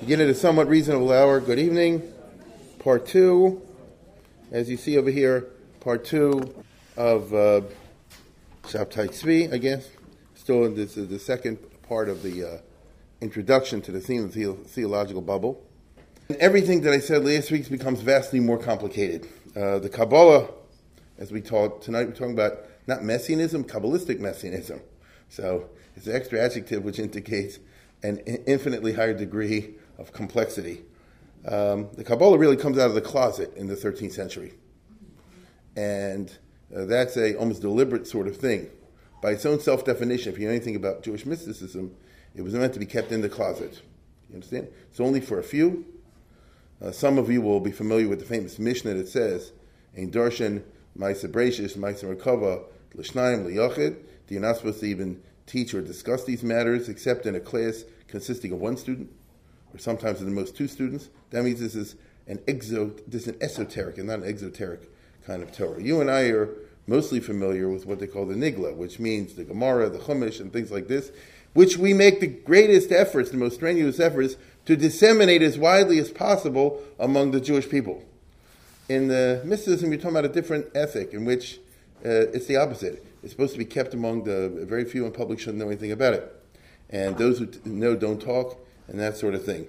Begin at a somewhat reasonable hour. Good evening. Part two, as you see over here, part two of uh, Shabtai Tzvi, I guess. Still, this is the second part of the uh, introduction to the theme of the theological bubble. Everything that I said last week becomes vastly more complicated. Uh, the Kabbalah, as we talk tonight, we're talking about not messianism, Kabbalistic messianism. So it's an extra adjective which indicates an infinitely higher degree of complexity. Um, the Kabbalah really comes out of the closet in the 13th century. And uh, that's a almost deliberate sort of thing. By its own self definition, if you know anything about Jewish mysticism, it was meant to be kept in the closet. You understand? It's only for a few, uh, some of you will be familiar with the famous Mishnah that says, "In darshan ma'aser brachis ma'aser merkava l'shnayim liyochid." You're not supposed to even teach or discuss these matters except in a class consisting of one student, or sometimes in the most two students. That means this is an exo, this is an esoteric and not an exoteric kind of Torah. You and I are mostly familiar with what they call the Nigla, which means the Gemara, the Chumash, and things like this, which we make the greatest efforts, the most strenuous efforts to disseminate as widely as possible among the Jewish people. In the mysticism, you're talking about a different ethic in which uh, it's the opposite. It's supposed to be kept among the very few in public shouldn't know anything about it. And those who know don't talk, and that sort of thing.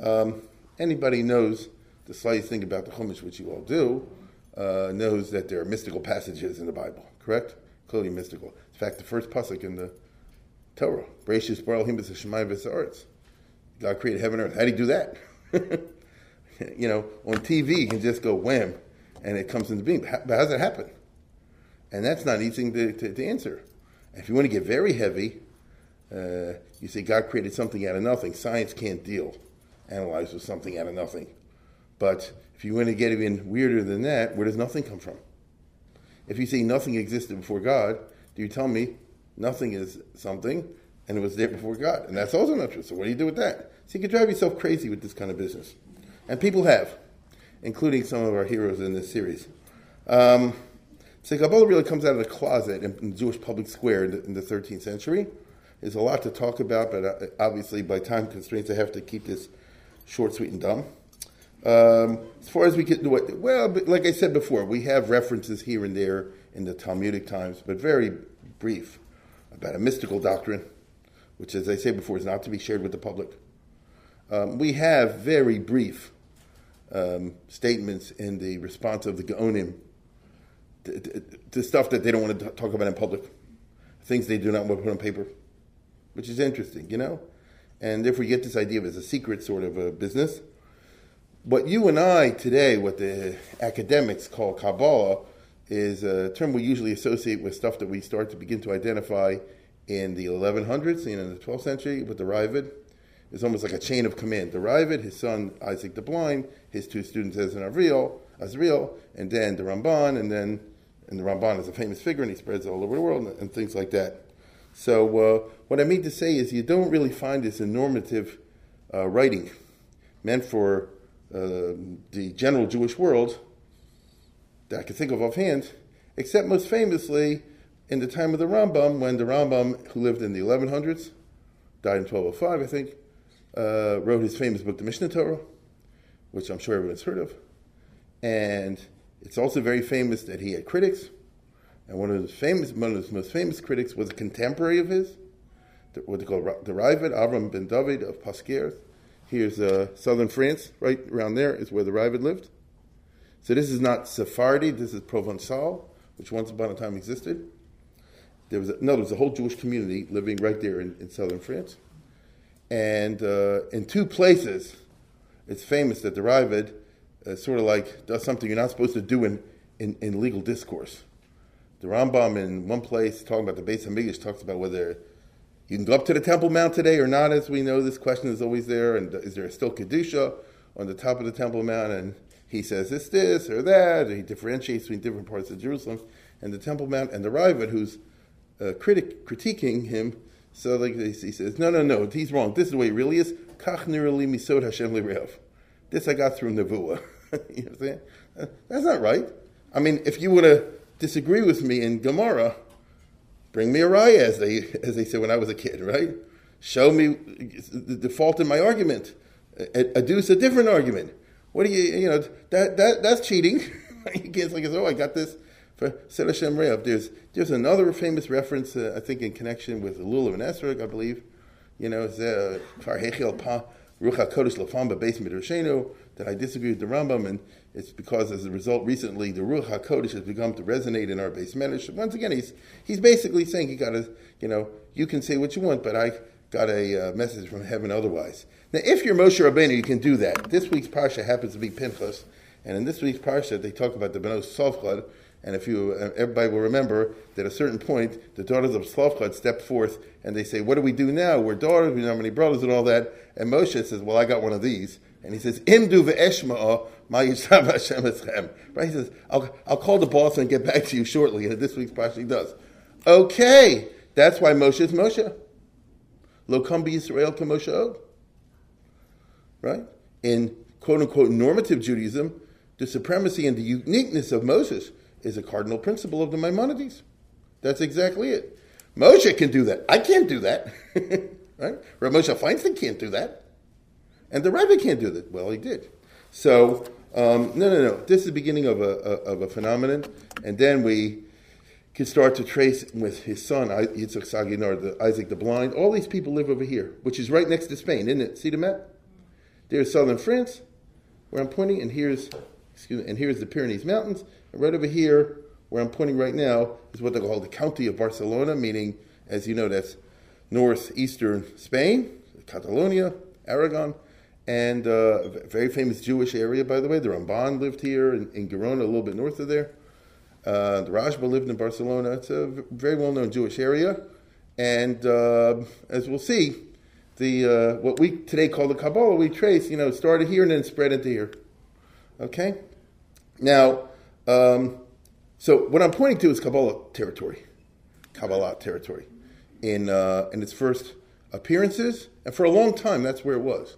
Um, anybody knows the slightest thing about the Chumash, which you all do, uh, knows that there are mystical passages in the Bible, correct? Clearly mystical. In fact, the first pasuk in the Torah, Bereshis Baral Himbas Shemayim V'Sa'aretz. God created heaven and earth. How do you do that? you know, on TV, you can just go wham, and it comes into being. But how, but that happen? And that's not easy to, to, to answer. If you want to get very heavy, uh, you say God created something out of nothing. Science can't deal, analyze with something out of nothing. But if you want to get even weirder than that, where does nothing come from? If you say nothing existed before God, do you tell me nothing is something and it was there before God. And that's also not true. So what do you do with that? So you can drive yourself crazy with this kind of business. And people have, including some of our heroes in this series. Um, so Kabbalah really comes out of the closet in, in the Jewish public square in the, in the, 13th century. There's a lot to talk about, but uh, obviously by time constraints, I have to keep this short, sweet, and dumb. Um, as far as we can do it, well, like I said before, we have references here and there in the Talmudic times, but very brief about a mystical doctrine which, as I said before, is not to be shared with the public. Um, we have very brief um, statements in the response of the Gaonim to, to, to, stuff that they don't want to talk about in public, things they do not want to put on paper, which is interesting, you know? And therefore, we get this idea of as a secret sort of a business, what you and I today, what the academics call Kabbalah, is a term we usually associate with stuff that we start to begin to identify in the 1100s, you know, in the 12th century with the Raavad. It's almost like a chain of command. The Raavad, his son Isaac the Blind, his two students as an Avriel, Azriel, and then the Ramban, and then and the Ramban is a famous figure, and he spreads all over the world and, and things like that. So uh, what I mean to say is you don't really find this in normative uh, writing meant for uh, the general Jewish world that I can think of offhand, except most famously in the time of the Rambam, when the Rambam, who lived in the 1100s, died in 1205, I think, uh, wrote his famous book, the Mishnah Torah, which I'm sure everyone's heard of. And it's also very famous that he had critics, and one of his famous, one of his most famous critics was a contemporary of his, what they call the Raavad, Avram ben David of Posquières. Here's uh, southern France, right around there is where the Raavad lived. So this is not Sephardi, this is Provençal, which once upon a time existed. There was a, no, there was a whole Jewish community living right there in, in southern France, and uh, in two places, it's famous that the Raavad uh, sort of like does something you're not supposed to do in, in, in legal discourse. The Rambam in one place talking about the Beis Hamikdash talks about whether You can go up to the Temple Mount today or not, as we know. This question is always there. And is there still Kedusha on the top of the Temple Mount? And he says it's this or that. Or he differentiates between different parts of Jerusalem and the Temple Mount. And the Raavad, who's uh, critic, critiquing him, so like he says, no, no, no, he's wrong. This is the way it really is. Kach misod Hashem This I got through Nevuah. you know what I'm saying? That's not right. I mean, if you were to disagree with me in Gemara, bring me a raya, as they, as they said when I was a kid, right? Show me the fault in my argument. Adduce a different argument. What do you, you know, that, that that's cheating. you can't say, oh, I got this for Seder Shem Rev. There's, there's another famous reference, uh, I think, in connection with Lulav and Esrog, I believe. You know, Far Hechel Pa Rucha Kodesh Lafam Beis Midrashenu, that I disagree with the Rambam, and it's because as a result, recently the Ruach HaKodesh has begun to resonate in our base Medrash. Once again, he's he's basically saying you got to, you know, you can say what you want, but I got a uh, message from heaven otherwise. Now, if you're Moshe Rabbeinu, you can do that. This week's parsha happens to be Pinchas, and in this week's parsha, they talk about the Benos Sovchad, and if you, uh, everybody will remember that at a certain point, the daughters of Tzlofchad step forth and they say, "What do we do now? We're daughters, we don't have many brothers, and all that." And Moshe says, "Well, I got one of these." And he says, "Imdu ve'eshma'a ma Hashem eschem." Right? He says, I'll, "I'll call the boss and get back to you shortly." And this week's parsha he does. Okay, that's why Moshe is Moshe. Lo kam Israel Moshe Right? In quote unquote normative Judaism, the supremacy and the uniqueness of Moses is a cardinal principle of the Maimonides. That's exactly it. Moshe can do that. I can't do that. right? Rav Moshe Feinstein can't do that. And the rabbi can't do that. Well, he did. So, um, no, no, no. This is the beginning of a, of a phenomenon. And then we can start to trace with his son, Yitzhak Sagi Nahor, the, Isaac the Blind. All these people live over here, which is right next to Spain, isn't it? See the map? There's southern France, where I'm pointing, and here's, excuse me, and here's the Pyrenees Mountains. And right over here, where I'm pointing right now, is what they call the county of Barcelona, meaning, as you know, that's northeastern Spain, Catalonia, Aragon, and uh, very famous Jewish area, by the way. The Ramban lived here in, in Girona, a little bit north of there. Uh, the Rashba lived in Barcelona. It's a very well-known Jewish area, and uh, as we'll see, the uh, what we today call the Kabbalah, we trace, you know, started here and then spread into here. Okay, now um, so what I'm pointing to is Kabbalah territory, Kabbalah territory, in uh, in its first appearances, and for a long time that's where it was.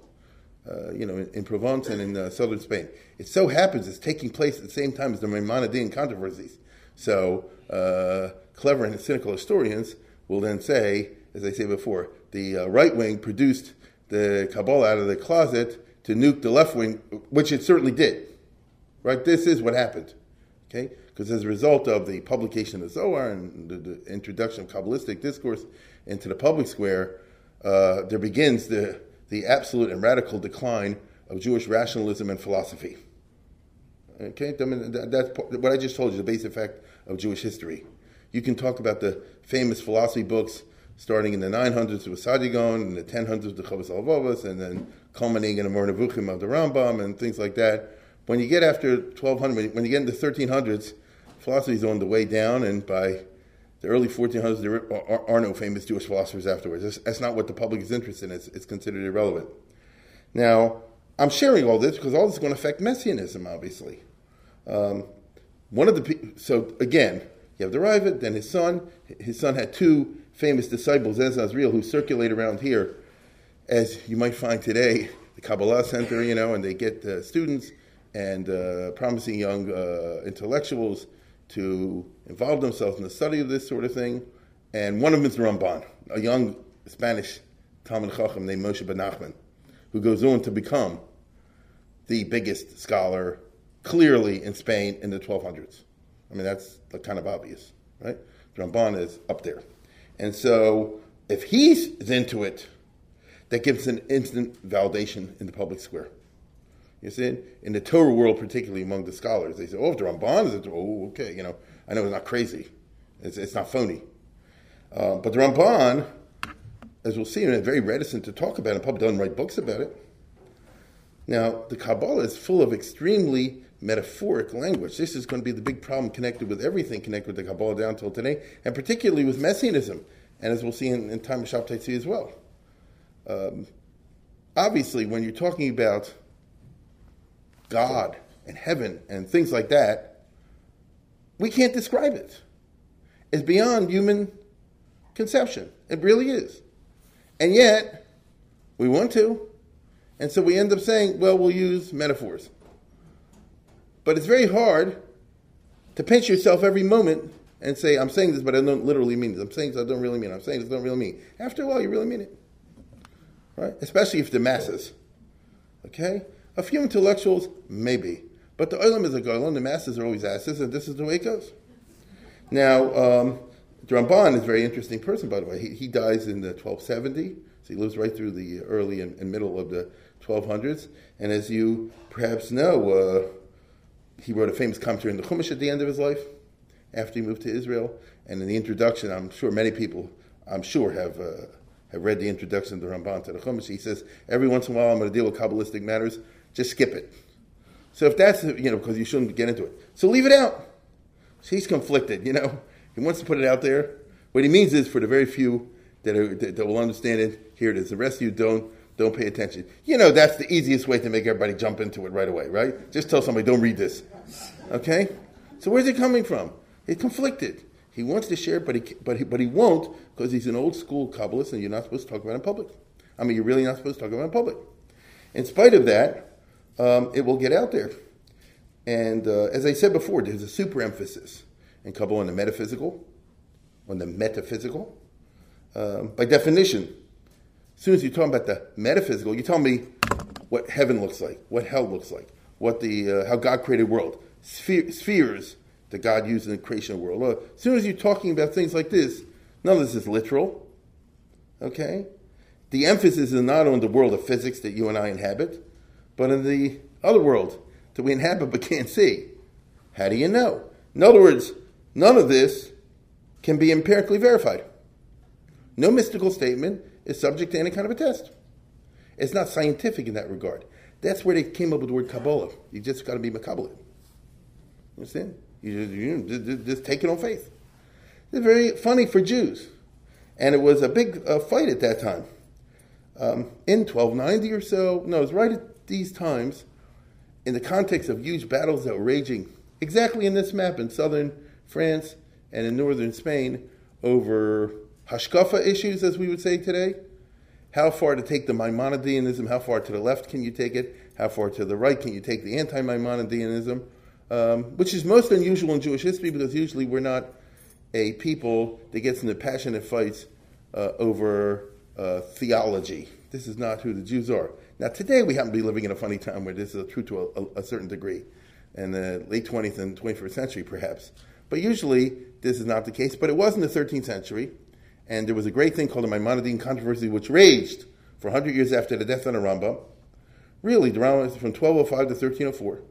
Uh, you know, in, in, Provence and in uh, southern Spain. It so happens it's taking place at the same time as the Maimonidean controversies. So uh, clever and cynical historians will then say, as I say before, the uh, right wing produced the Kabbalah out of the closet to nuke the left wing, which it certainly did. Right? This is what happened. Okay? Because as a result of the publication of Zohar and the, the introduction of Kabbalistic discourse into the public square, uh, there begins the, the absolute and radical decline of Jewish rationalism and philosophy. Okay? I mean, that's what I just told you, the basic fact of Jewish history. You can talk about the famous philosophy books starting in the 900s with Saadia Gaon, and the 1000s with the Chovos HaLevavos, and then culminating in the Moreh Nevuchim of the Rambam and things like that. When you get after 1200, when you get into the 1300s, philosophy is on the way down, and by the early 1400s, there are, are no famous Jewish philosophers afterwards. That's, that's, not what the public is interested in. It's, it's considered irrelevant. Now, I'm sharing all this because all this is going to affect Messianism, obviously. Um, one of the so again, you have the Raavad, then his son. His son had two famous disciples, Ez Azriel, who circulate around here, as you might find today, the Kabbalah Center, you know, and they get uh, students and uh, promising young uh, intellectuals to involve themselves in the study of this sort of thing. And one of them is the Ramban, a young Spanish Talmud Chacham named Moshe Ben Nachman, who goes on to become the biggest scholar clearly in Spain in the 1200s. I mean, that's kind of obvious, right? The Ramban is up there. And so if he's into it, that gives an instant validation in the public square. You see, in the Torah world, particularly among the scholars, they say, "Oh, if the Ramban is it, oh, okay, you know, I know it's not crazy, it's, it's not phony." Uh, but the Ramban, as we'll see, is very reticent to talk about it. Probably doesn't write books about it. Now, the Kabbalah is full of extremely metaphoric language. This is going to be the big problem connected with everything connected with the Kabbalah down till today, and particularly with Messianism. and as we'll see in, in time of Shabtai as well. Um, obviously, when you're talking about God and heaven and things like that, we can't describe it. It's beyond human conception. It really is. And yet, we want to. And so we end up saying, well, we'll use metaphors. But it's very hard to pinch yourself every moment and say, I'm saying this, but I don't literally mean it. I'm saying this, I don't really mean it. I'm saying this, I don't really mean it. After a while, you really mean it. Right? Especially if the masses. Okay? A few intellectuals, maybe. But the olam is a golem, the masses are always asses, and this is the way it goes. Now, um, the Ramban is a very interesting person, by the way. He, he dies in the 1270, so he lives right through the early and, and middle of the 1200s. And as you perhaps know, uh, he wrote a famous commentary on the Chumash at the end of his life, after he moved to Israel. And in the introduction, I'm sure many people, I'm sure, have uh, have read the introduction to the Ramban to the Chumash. He says, every once in a while I'm going to deal with Kabbalistic matters, just skip it. So if that's, you know, because you shouldn't get into it. So leave it out. So he's conflicted, you know. He wants to put it out there. What he means is for the very few that, are, that, that will understand it, here it is. The rest of you don't, don't pay attention. You know, that's the easiest way to make everybody jump into it right away, right? Just tell somebody, don't read this. Okay? So where's it coming from? He's conflicted. He wants to share, but he, but he, but he won't because he's an old school Kabbalist and you're not supposed to talk about it in public. I mean, you're really not supposed to talk about it in public. In spite of that, um, it will get out there. And uh, as I said before, there's a super emphasis in Kabbalah on the metaphysical, on the metaphysical. Um, by definition, as soon as you talk about the metaphysical, you tell me what heaven looks like, what hell looks like, what the uh, how God created the world, Sphere, spheres that God used in the creation of the world. Well, as soon as you're talking about things like this, none of this is literal. Okay? The emphasis is not on the world of physics that you and I inhabit, but in the other world that we inhabit but can't see. How do you know? In other words, none of this can be empirically verified. No mystical statement is subject to any kind of a test. It's not scientific in that regard. That's where they came up with the word Kabbalah. You just got to be Makabbalah. Understand? You just, you just take it on faith. It's very funny for Jews. And it was a big uh, fight at that time. Um, in 1290 or so, no, it was right at these times, in the context of huge battles that were raging exactly in this map in southern France and in northern Spain over hashkafa issues, as we would say today. How far to take the Maimonideanism? How far to the left can you take it? How far to the right can you take the anti Maimonideanism? um, which is most unusual in Jewish history because usually we're not a people that gets into passionate fights uh, over uh, theology. This is not who the Jews are. Now, today we happen to be living in a funny time where this is true to a, a, certain degree, in the late 20th and 21st century, perhaps. But usually this is not the case. But it was in the 13th century, and there was a great thing called the Maimonidean controversy, which raged for 100 years after the death of the Rambam. Really, the Rambam is from 1205 to 1304.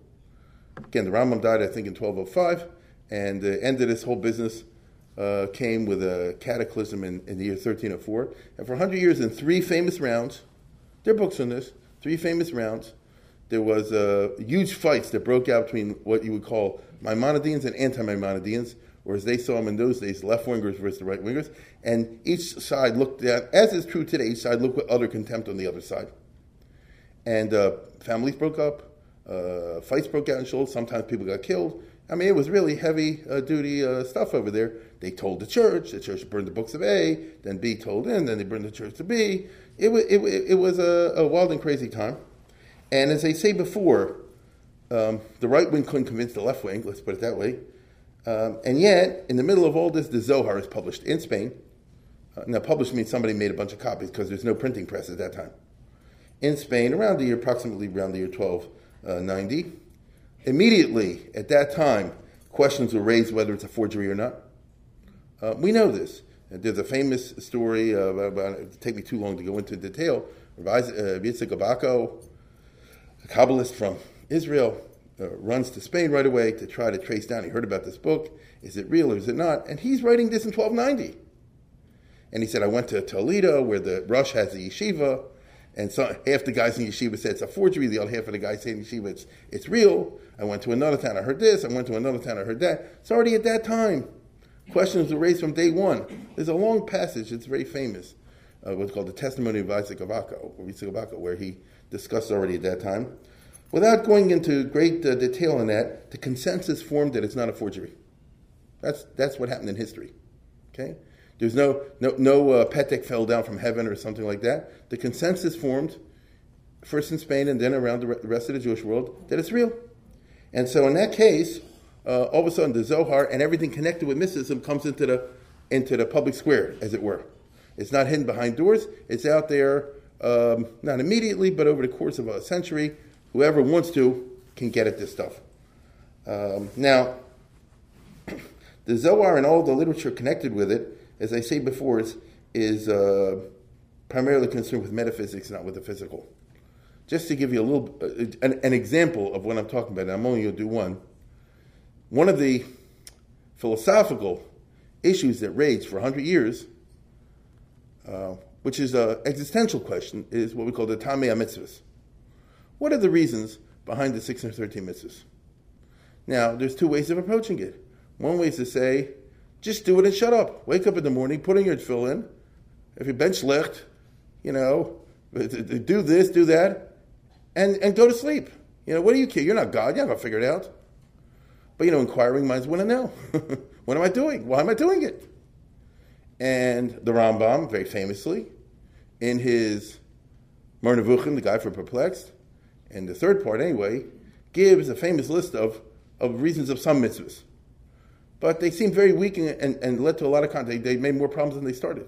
Again, the Rambam died, I think, in 1205, and the end of this whole business uh, came with a cataclysm in, in, the year 1304. And for 100 years, in three famous rounds, there are books on this, three famous rounds, there was uh, huge fights that broke out between what you would call Maimonideans and anti-Maimonideans, whereas they saw them in those days, left-wingers versus the right-wingers, and each side looked at, as is true today, each side looked with utter contempt on the other side. And uh, families broke up, uh, fights broke out in Schultz. Sometimes people got killed. I mean, it was really heavy uh, duty uh, stuff over there. They told the church. The church burned the books of A. Then B told in. Then they burned the church to B. It was it, it was a, a, wild and crazy time. And as I say before, um, the right wing couldn't convince the left wing. Let's put it that way. Um, and yet, in the middle of all this, the Zohar is published in Spain. Uh, now, published means somebody made a bunch of copies because there's no printing press at that time. In Spain, around the year, approximately around the year 12 uh, 90. Immediately at that time, questions were raised whether it's a forgery or not. Uh, we know this. There's a famous story of, about, it take me too long to go into detail. Yitzhak Abako, a Kabbalist from Israel, uh, runs to Spain right away to try to trace down. He heard about this book. Is it real or is it not? And he's writing this in 1290. And he said, I went to Toledo where the Rosh has the yeshiva. And so half the guys in yeshiva said it's a forgery. The other half of the guys say in yeshiva it's, it's real. I went to another town, I heard this. I went to another town, I heard that. It's already at that time. Questions were raised from day one. There's a long passage, it's very famous, uh, what's called the Testimony of Isaac of or Isaac of where he discussed already at that time. Without going into great uh, detail on that, the consensus formed that it's not a forgery. That's, that's what happened in history. Okay? There's no, no, no uh, Petek fell down from heaven or something like that. The consensus formed, first in Spain and then around the rest of the Jewish world, that it's real. And so in that case, uh, all of a sudden the Zohar and everything connected with mysticism comes into the, into the public square, as it were. It's not hidden behind doors, it's out there, um, not immediately, but over the course of a century. Whoever wants to can get at this stuff. Um, now, the Zohar and all the literature connected with it, as I say before, is, is uh, primarily concerned with metaphysics, not with the physical. Just to give you a little uh, an, an, example of what I'm talking about, I'm only going to do one. One of the philosophical issues that raged for 100 years, uh, which is an existential question, is what we call the Ta'amei mitzvahs. What are the reasons behind the 613 mitzvahs? Now, there's two ways of approaching it. One way is to say, just do it and shut up. Wake up in the morning, put in your tefillin. If you bench licht, you know, do this, do that, and, and go to sleep. You know, what do you care? You're not God. You're not going to figure it out. But, you know, inquiring minds want to know. what am I doing? Why am I doing it? And the Rambam, very famously, in his Moreh Nevuchim, the guide for perplexed, and the third part anyway, gives a famous list of, of reasons of some mitzvahs. But they seem very weak and, and, and led to a lot of content. They, made more problems than they started.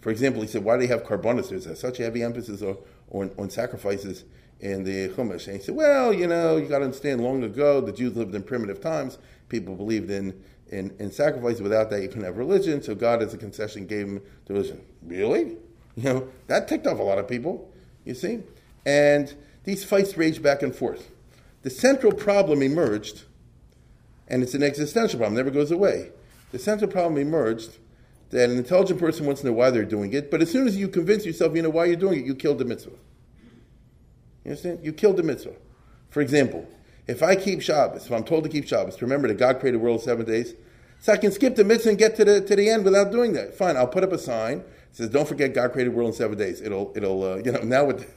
For example, he said, why do they have korbanos? There's such a heavy emphasis on, on, on sacrifices in the Chumash. And he said, well, you know, you got to understand, long ago, the Jews lived in primitive times. People believed in, in, in sacrifice. Without that, you couldn't have religion. So God, as a concession, gave them the religion. Really? You know, that ticked off a lot of people, you see? And these fights raged back and forth. The central problem emerged, and it's an existential problem, never goes away. The central problem emerged that an intelligent person wants to know why they're doing it, but as soon as you convince yourself you know why you're doing it, you kill the mitzvah. You understand? You killed the mitzvah. For example, if I keep Shabbos, if I'm told to keep Shabbos, remember that God created the world in seven days, so I can skip the mitzvah and get to the, to the end without doing that. Fine, I'll put up a sign that says, "Don't forget God created the world in seven days." It'll, it'll, uh, you know, now with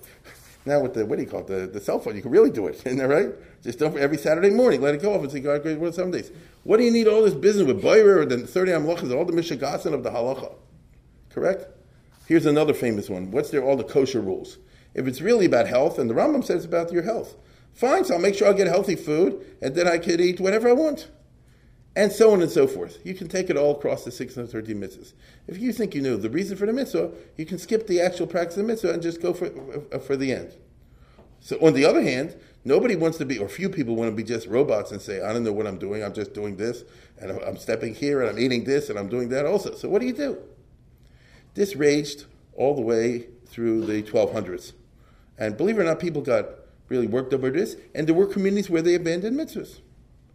now with the what do you call it, the, the cell phone, you can really do it, isn't that right? Just don't every Saturday morning, let it go off and say God created the world in seven days. What do you need all this business with Bayer and the thirty Amlachas, all the Mishagasan of the halacha? Correct. Here's another famous one. What's there? All the kosher rules. If it's really about health, and the Rambam says it's about your health, fine. So I'll make sure I get healthy food, and then I can eat whatever I want and so on and so forth. You can take it all across the 613 mitzvahs. If you think you know the reason for the mitzvah, you can skip the actual practice of the mitzvah and just go for, uh, for the end. So, on the other hand, nobody wants to be, or few people want to be just robots and say, I don't know what I'm doing, I'm just doing this, and I'm stepping here, and I'm eating this, and I'm doing that also. So, what do you do? This raged all the way through the 1200s. And believe it or not, people got really worked over this, and there were communities where they abandoned mitzvahs.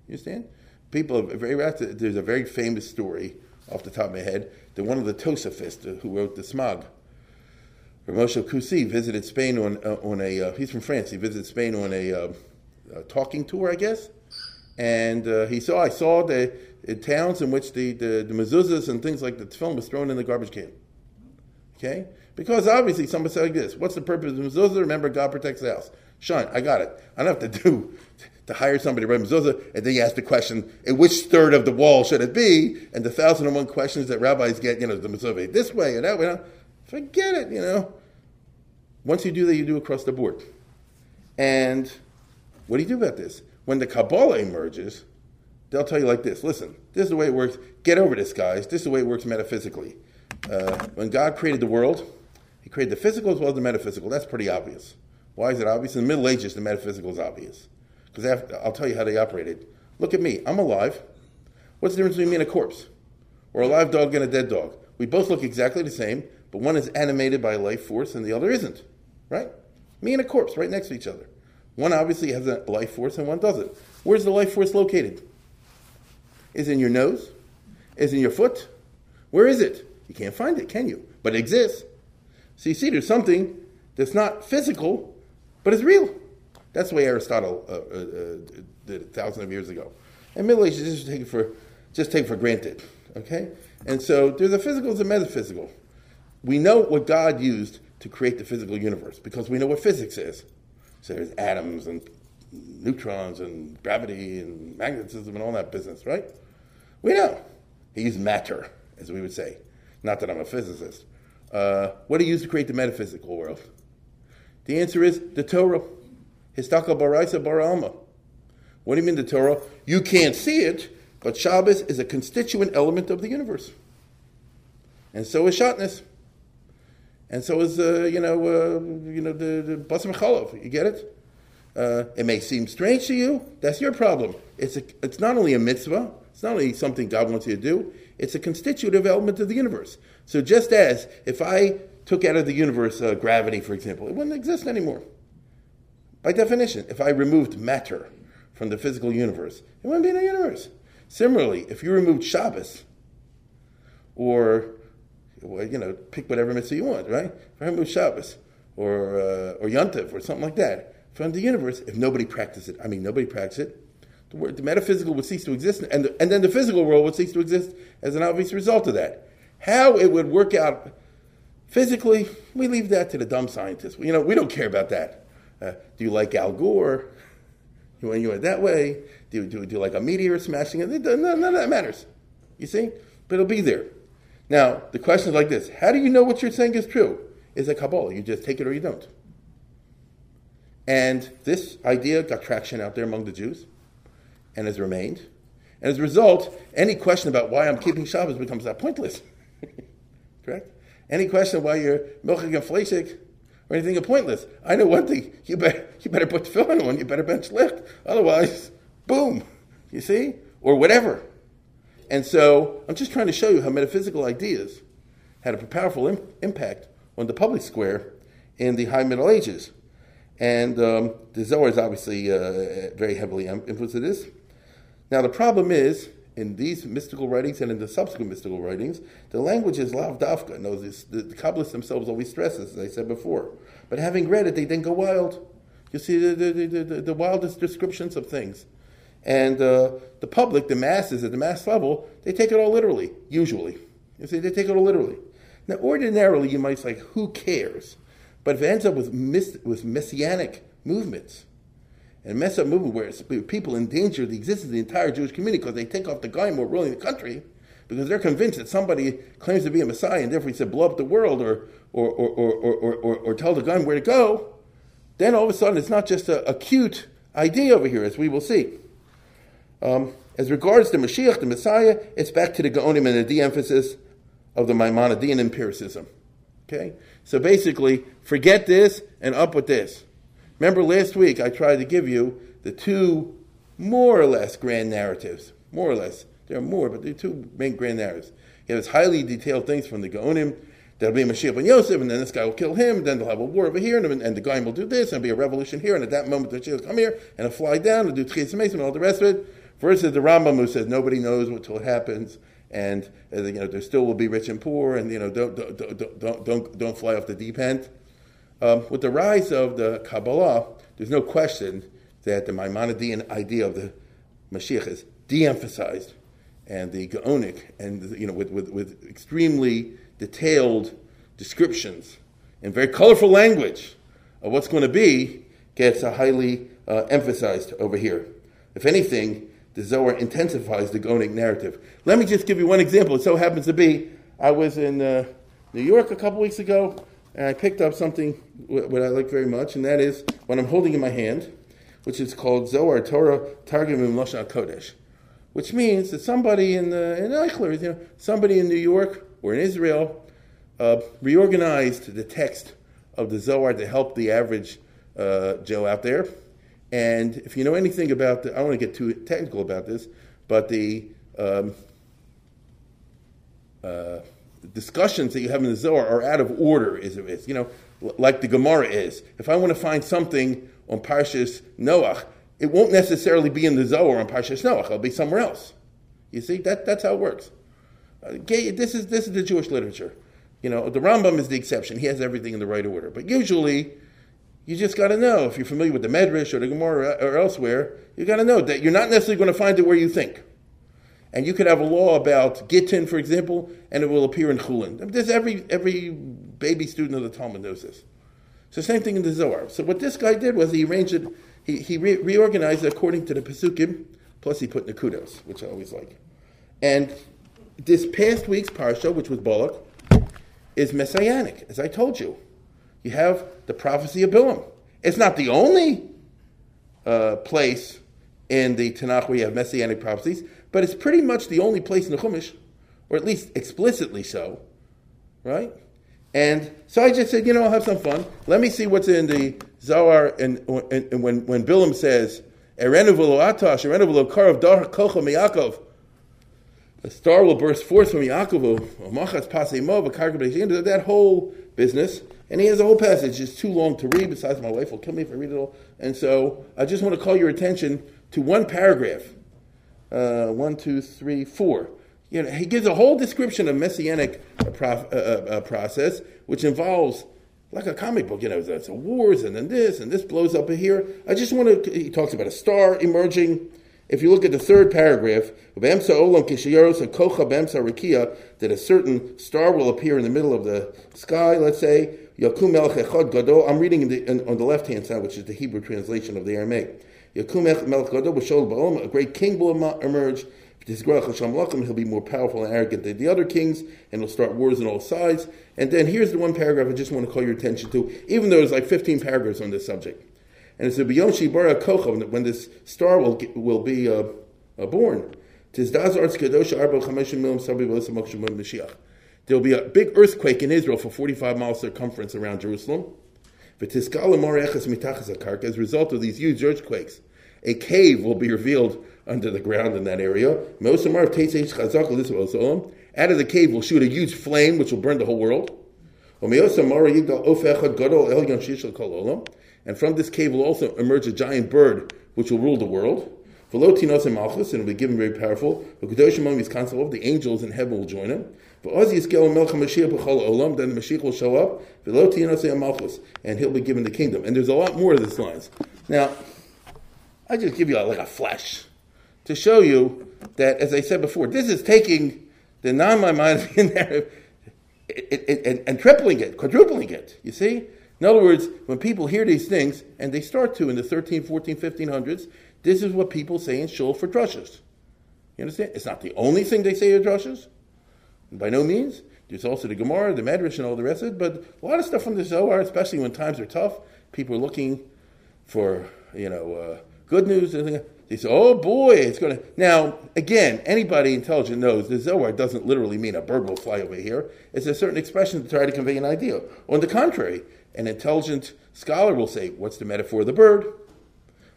You understand? people are very there's a very famous story off the top of my head that one of the Tosafists who wrote the Smog, Moshe Coucy, visited Spain on uh, on a uh, he's from France. He visited Spain on a, uh, a talking tour, I guess, and uh, he saw I saw the towns in which the, the, the mezuzahs and things like the film was thrown in the garbage can. Okay, because obviously somebody said like this: What's the purpose of mezuzah? Remember, God protects the house. Sean, I got it. I don't have to do to hire somebody to write mezuzah, and then you ask the question, in which third of the wall should it be? And the thousand and one questions that rabbis get, you know, the mezuzah this way or that way. Forget it, you know. Once you do that, you do across the board. And what do you do about this? When the Kabbalah emerges, they'll tell you like this listen, this is the way it works. Get over this, guys. This is the way it works metaphysically. Uh, when God created the world, He created the physical as well as the metaphysical. That's pretty obvious. Why is it obvious? In the Middle Ages, the metaphysical is obvious. Because I'll tell you how they operated. Look at me. I'm alive. What's the difference between me and a corpse? Or a live dog and a dead dog? We both look exactly the same, but one is animated by a life force and the other isn't. Right? Me and a corpse right next to each other. One obviously has a life force and one doesn't. Where's the life force located? Is it in your nose? Is it in your foot? Where is it? You can't find it, can you? But it exists. So you see, there's something that's not physical, but it's real. That's the way Aristotle uh, uh, uh did it thousands of years ago. And Middle Ages just take it for just take for granted. Okay? And so there's a physical, there's a metaphysical. We know what God used to create the physical universe because we know what physics is. So there's atoms and neutrons and gravity and magnetism and all that business, right? We know. He used matter, as we would say. Not that I'm a physicist. Uh, what do you use to create the metaphysical world? The answer is the Torah. Histaka baraisa baralma. What do you mean the Torah? You can't see it, but Shabbos is a constituent element of the universe. And so is Shatnez. And so is, uh, you know, uh, you know, the, the Cholov. You get it? Uh, it may seem strange to you. That's your problem. It's, a, it's not only a mitzvah. It's not only something God wants you to do. It's a constitutive element of the universe. So just as if I took out of the universe uh, gravity, for example, it wouldn't exist anymore. By definition, if I removed matter from the physical universe, it wouldn't be in the universe. Similarly, if you removed Shabbos, or you know, pick whatever mitzvah you want, right? If I remove Shabbos or uh, or Yontif or something like that from the universe, if nobody practiced it, I mean, nobody practiced it, the, word, the metaphysical would cease to exist, and the, and then the physical world would cease to exist as an obvious result of that. How it would work out physically, we leave that to the dumb scientists. You know, we don't care about that. Uh, do you like Al Gore? You want you went that way? Do you, do, do you like a meteor smashing it? None, none of that matters. You see? But it'll be there. Now, the question is like this How do you know what you're saying is true? Is a Kabbalah. You just take it or you don't. And this idea got traction out there among the Jews and has remained. And as a result, any question about why I'm keeping Shabbos becomes that pointless. Correct? Any question why you're milking a fleshig or anything is pointless. I know one thing: you better you better put tefillin on. You better bench licht. Otherwise, boom. You see, or whatever. And so, I'm just trying to show you how metaphysical ideas had a powerful Im- impact on the public square in the High Middle Ages. And um, the Zohar is obviously uh, very heavily influenced in this. Now, the problem is, in these mystical writings and in the subsequent mystical writings, the language is lav dafka. No, this, the, the Kabbalists themselves always stress this, as I said before. But having read it, they then go wild. You see the, the, the, the wildest descriptions of things. And uh, the public, the masses at the mass level, they take it all literally, usually. You see, they take it all literally. Now, ordinarily, you might say, who cares? But if it ends up with, miss, with messianic movements, and mess up movement where people endanger the existence of the entire Jewish community because they take off the guy more ruling the country because they're convinced that somebody claims to be a Messiah and therefore he said blow up the world or, or, or, or, or, or, or tell the gun where to go, then all of a sudden it's not just a, a cute idea over here, as we will see. Um, as regards the Mashiach, the Messiah, it's back to the Gaonim and the de-emphasis of the Maimonidean empiricism. Okay? So basically, forget this and up with this. Remember last week I tried to give you the two more or less grand narratives. More or less. There are more, but there are two main grand narratives. You have this highly detailed things from the Gaonim. There'll be a Mashiach ben Yosef, and then this guy will kill him, and then they'll have a war over here, and, and the guy will do this, and there'll be a revolution here, and at that moment the Mashiach will come here, and he'll fly down and do Mason and all the rest of it. Versus the Rambam who says nobody knows until it happens, and you know there still will be rich and poor, and you know don't don't don't don't, don't fly off the deep end. Um, with the rise of the Kabbalah, there's no question that the Maimonidean idea of the Mashiach is de-emphasized, and the Gaonic, and you know, with, with, with extremely detailed descriptions and very colorful language of what's going to be, gets highly uh, emphasized over here. If anything, the Zohar intensifies the Gaonic narrative. Let me just give you one example. It so happens to be I was in uh, New York a couple weeks ago, and I picked up something what I like very much, and that is what I'm holding in my hand, which is called Zohar Torah Targum Lashon Kodesh, which means that somebody in the in Eichler, you know, somebody in New York or in Israel, uh, reorganized the text of the Zohar to help the average uh, Joe out there. And if you know anything about, the, I don't want to get too technical about this, but the um, uh, discussions that you have in the Zohar are out of order, is it? You know, like the Gemara is. If I want to find something on Parshas Noach, it won't necessarily be in the Zohar on Parshas Noach. It'll be somewhere else. You see, that, that's how it works. Uh, this is this is the Jewish literature. You know, the Rambam is the exception. He has everything in the right order. But usually, you just got to know if you're familiar with the Medrash or the Gemara or elsewhere. You got to know that you're not necessarily going to find it where you think. And you could have a law about Gittin, for example, and it will appear in Chulin. I mean, there's every, every baby student of the Talmud knows this. So same thing in the Zohar. So what this guy did was he arranged it, he, he re- reorganized it according to the Pesukim, plus he put Nakudos, which I always like. And this past week's Parsha, which was Balak, is messianic, as I told you. You have the prophecy of Bilam. It's not the only uh, place in the Tanakh where you have messianic prophecies, but it's pretty much the only place in the Chumash, or at least explicitly so, right? And so I just said, you know, I'll have some fun. Let me see what's in the Zohar, and, and, and when, when Bilam says, Erenu v'lo atash, v'lo karav dar kocha miyakov, a star will burst forth from Yaakov, Machas Pasemo, that whole business. And he has a whole passage. It's too long to read. Besides, my wife will kill me if I read it all. And so I just want to call your attention to one paragraph. Uh, one, two, three, four. You know, he gives a whole description of messianic uh, prof, uh, uh, uh process, which involves like a comic book. You know, it's wars, and then this, and this blows up here. I just want to. He talks about a star emerging. If you look at the third paragraph, that a certain star will appear in the middle of the sky, let's say, I'm reading the, on the left hand side, which is the Hebrew translation of the Aramaic. A great king will emerge. He'll be more powerful and arrogant than the other kings, and he'll start wars on all sides. And then here's the one paragraph I just want to call your attention to, even though there's like 15 paragraphs on this subject. And it's a B'yom Shibara Kochav, when this star will, will be uh, uh, born. There will be a big earthquake in Israel for 45 miles circumference around Jerusalem. As a result of these huge earthquakes, a cave will be revealed under the ground in that area. Out of the cave will shoot a huge flame which will burn the whole world. And from this cave will also emerge a giant bird which will rule the world. and will be given very powerful. The angels in heaven will join him. Then the Mashiach will show up. And he'll be given the kingdom. And there's a lot more of these lines. Now, I just give you like a flash to show you that, as I said before, this is taking the non-Maimonidean narrative and, and tripling it, quadrupling it. You see? In other words, when people hear these things, and they start to in the 13, 14, 1500s, this is what people say in shul for drushes. You understand? It's not the only thing they say in drushes. By no means. There's also the Gemara, the Medrash, and all the rest of it. But a lot of stuff from the Zohar, especially when times are tough, people are looking for, you know, uh, good news. And they say, oh boy, it's going to. Now, again, anybody intelligent knows the Zohar doesn't literally mean a bird will fly over here. It's a certain expression to try to convey an idea. On the contrary, an intelligent scholar will say, What's the metaphor of the bird?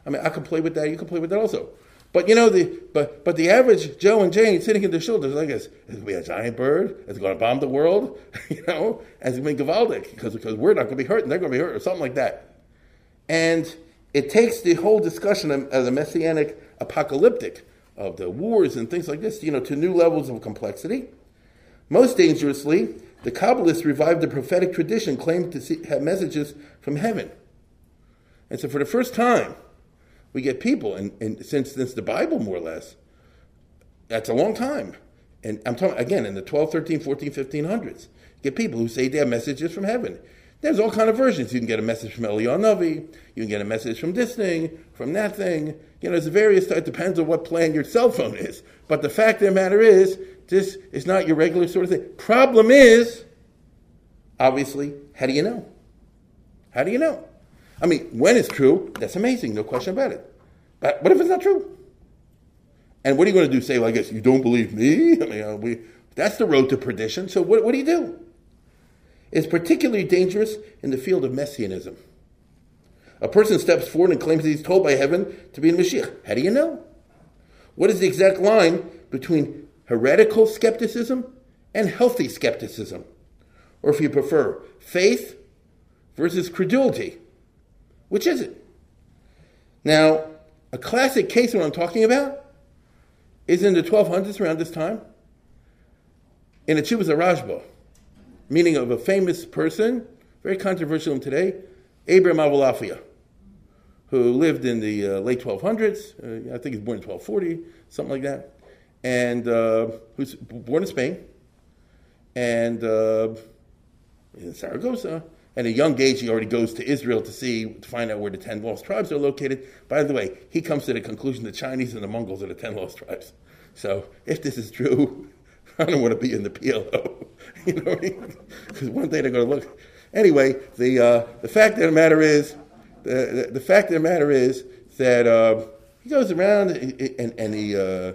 I mean, I can play with that, you can play with that also. But you know, the but but the average Joe and Jane sitting in their shoulders like this, it's gonna be a giant bird, it's gonna bomb the world, you know, and it's gonna be Gavaldic, because because we're not gonna be hurt and they're gonna be hurt, or something like that. And it takes the whole discussion of, of the messianic apocalyptic of the wars and things like this, you know, to new levels of complexity. Most dangerously, the Kabbalists revived the prophetic tradition, claiming to see, have messages from heaven. And so, for the first time, we get people, and, and since, since the Bible, more or less, that's a long time. And I'm talking, again, in the 12, 13, 14, 1500s, get people who say they have messages from heaven. There's all kind of versions. You can get a message from Eliyahu Navi. You can get a message from this thing, from that thing. You know, there's various. It depends on what plan your cell phone is. But the fact of the matter is, this is not your regular sort of thing. Problem is, obviously, how do you know? How do you know? I mean, when it's true, that's amazing, no question about it. But what if it's not true? And what are you going to do? Say, well, I guess you don't believe me? I mean, uh, we, that's the road to perdition. So what, what do you do? It's particularly dangerous in the field of messianism. A person steps forward and claims that he's told by heaven to be a Mashiach. How do you know? What is the exact line between heretical skepticism and healthy skepticism? Or if you prefer, faith versus credulity. Which is it? Now, a classic case of what I'm talking about is in the 1200s, around this time, in a Rashba, meaning of a famous person, very controversial today, Abraham Abulafia, who lived in the uh, late 1200s. Uh, I think he's born in 1240, something like that. and uh, who's born in Spain, and uh, in Zaragoza. And at a young age, he already goes to Israel to see, to find out where the ten lost tribes are located. By the way, he comes to the conclusion the Chinese and the Mongols are the ten lost tribes. So if this is true, I don't want to be in the PLO. you know, because one day they're going to look. Anyway, the uh, the fact of the matter is, the, the, the fact of the matter is that uh, he goes around and, and he, uh,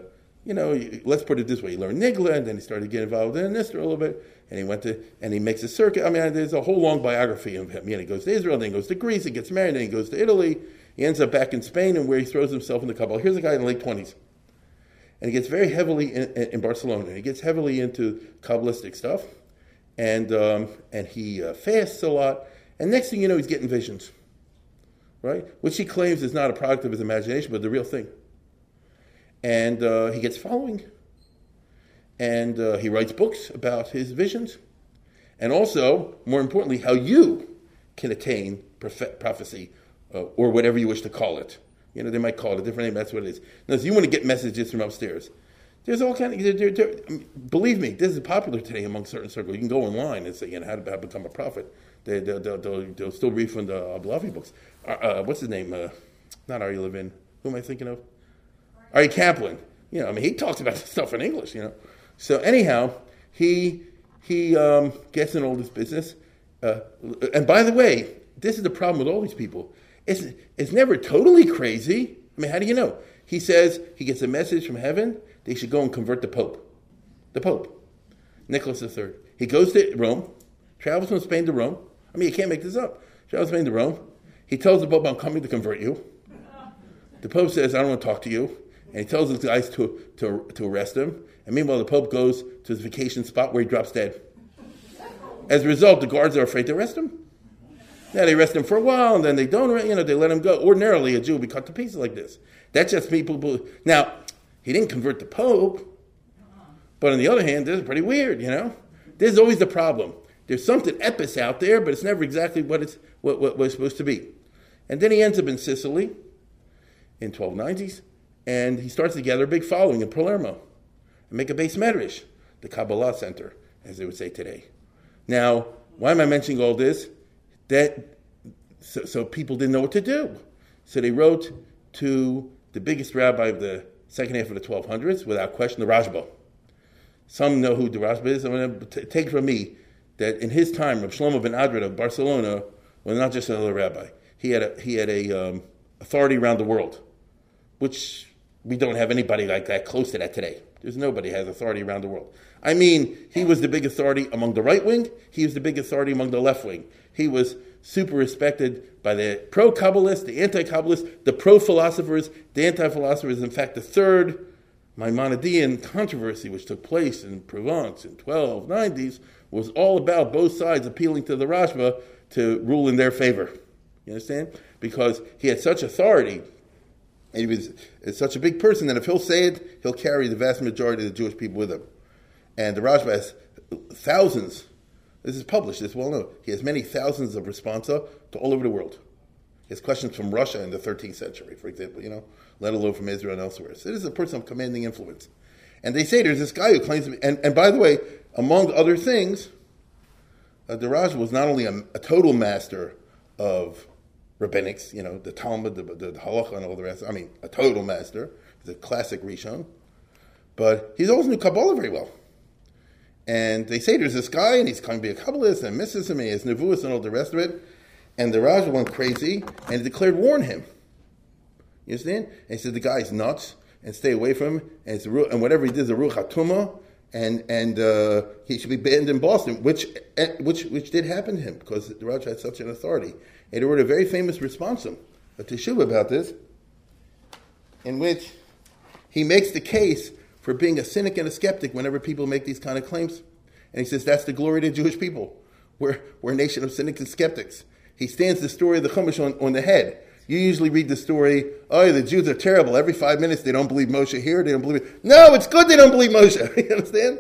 you know, let's put it this way: he learned Nigla, and then he started getting involved in Nistar a little bit, and he went to and he makes a circuit. I mean, there's a whole long biography of him. Know, he goes to Israel, then he goes to Greece, he gets married, then he goes to Italy. He ends up back in Spain, and where he throws himself in the Kabbalah. Here's a guy in the late twenties and he gets very heavily in, in, Barcelona. He gets heavily into Kabbalistic stuff, and um, and he uh, fasts a lot. And next thing you know, he's getting visions, right? Which he claims is not a product of his imagination, but the real thing. And uh, he gets following, and uh, he writes books about his visions, and also, more importantly, how you can attain prophecy, uh, or whatever you wish to call it. You know, they might call it a different name. That's what it is. Now, if you want to get messages from upstairs, there's all kind of. They're, they're, believe me, this is popular today among certain circles. You can go online and say, you know, how to become a prophet. They, will they'll still read from the Abulafia books. Uh, uh, what's his name? Uh, not Aryeh Levin. Who am I thinking of? Aryeh Kaplan. You know, I mean, he talks about this stuff in English. You know. So anyhow, he he um, gets in all this business. Uh, and by the way, this is the problem with all these people. It's, it's never totally crazy. I mean, how do you know? He says he gets a message from heaven, they should go and convert the Pope. The Pope, Nicholas III. He goes to Rome, travels from Spain to Rome. I mean, you can't make this up. Travels from Spain to Rome. He tells the Pope, I'm coming to convert you. The Pope says, I don't want to talk to you. And he tells his guys to, to, to arrest him. And meanwhile, the Pope goes to his vacation spot where he drops dead. As a result, the guards are afraid to arrest him. Now they arrest him for a while, and then they don't, you know, they let him go. Ordinarily, a Jew would be cut to pieces like this. That's just people. Who, now, he didn't convert the Pope, but on the other hand, this is pretty weird, you know. There's always the problem. There's something epis out there, but it's never exactly what it's what, what, what it's supposed to be. And then he ends up in Sicily in 1290s, and he starts to gather a big following in Palermo and make a beis medrash, the Kabbalah Center, as they would say today. Now, why am I mentioning all this? that so, so, people didn't know what to do. So they wrote to the biggest rabbi of the second half of the 1200s, without question, the Rashba. Some know who the Rashba is. I'm going to take from me that in his time, Rav Shlomo ben Adret of Barcelona was not just another rabbi. He had a, he had a um, authority around the world, which we don't have anybody like that close to that today. There's nobody has authority around the world. I mean, he was the big authority among the right wing. He was the big authority among the left wing. He was super respected by the pro Kabbalists, the anti Kabbalists, the pro philosophers, the anti philosophers. In fact, the third Maimonidean controversy, which took place in Provence in 1290s, was all about both sides appealing to the Rashba to rule in their favor. You understand? Because he had such authority he was such a big person that if he'll say it, he'll carry the vast majority of the Jewish people with him. And the Rashba has thousands. This is published. This well known. He has many thousands of responsa to all over the world. He has questions from Russia in the 13th century, for example. You know, let alone from Israel and elsewhere. So this is a person of commanding influence. And they say there's this guy who claims to be. And, and by the way, among other things, uh, the Rashba was not only a, a total master of rabbinics, you know, the Talmud, the, the, the Halacha, and all the rest. I mean, a total master. He's a classic Rishon. But he's always knew Kabbalah very well. And they say there's this guy, and he's coming to be a Kabbalist, and misses him, and he has Nevuas and all the rest of it. And the Rashba went crazy and declared war on him. You understand? And he said the guy's nuts, and stay away from him, and, it's and whatever he did is a Ruach HaTumah, and and uh, he should be banned in Boston, which which which did happen to him because the Rashba had such an authority. And he wrote a very famous responsum, a teshuva about this, in which he makes the case for being a cynic and a skeptic whenever people make these kind of claims. And he says that's the glory to Jewish people. We're, we're a nation of cynics and skeptics. He stands the story of the Chumash on, on the head. You usually read the story, oh, the Jews are terrible. Every five minutes they don't believe Moshe here, they don't believe it. No, it's good they don't believe Moshe. you understand?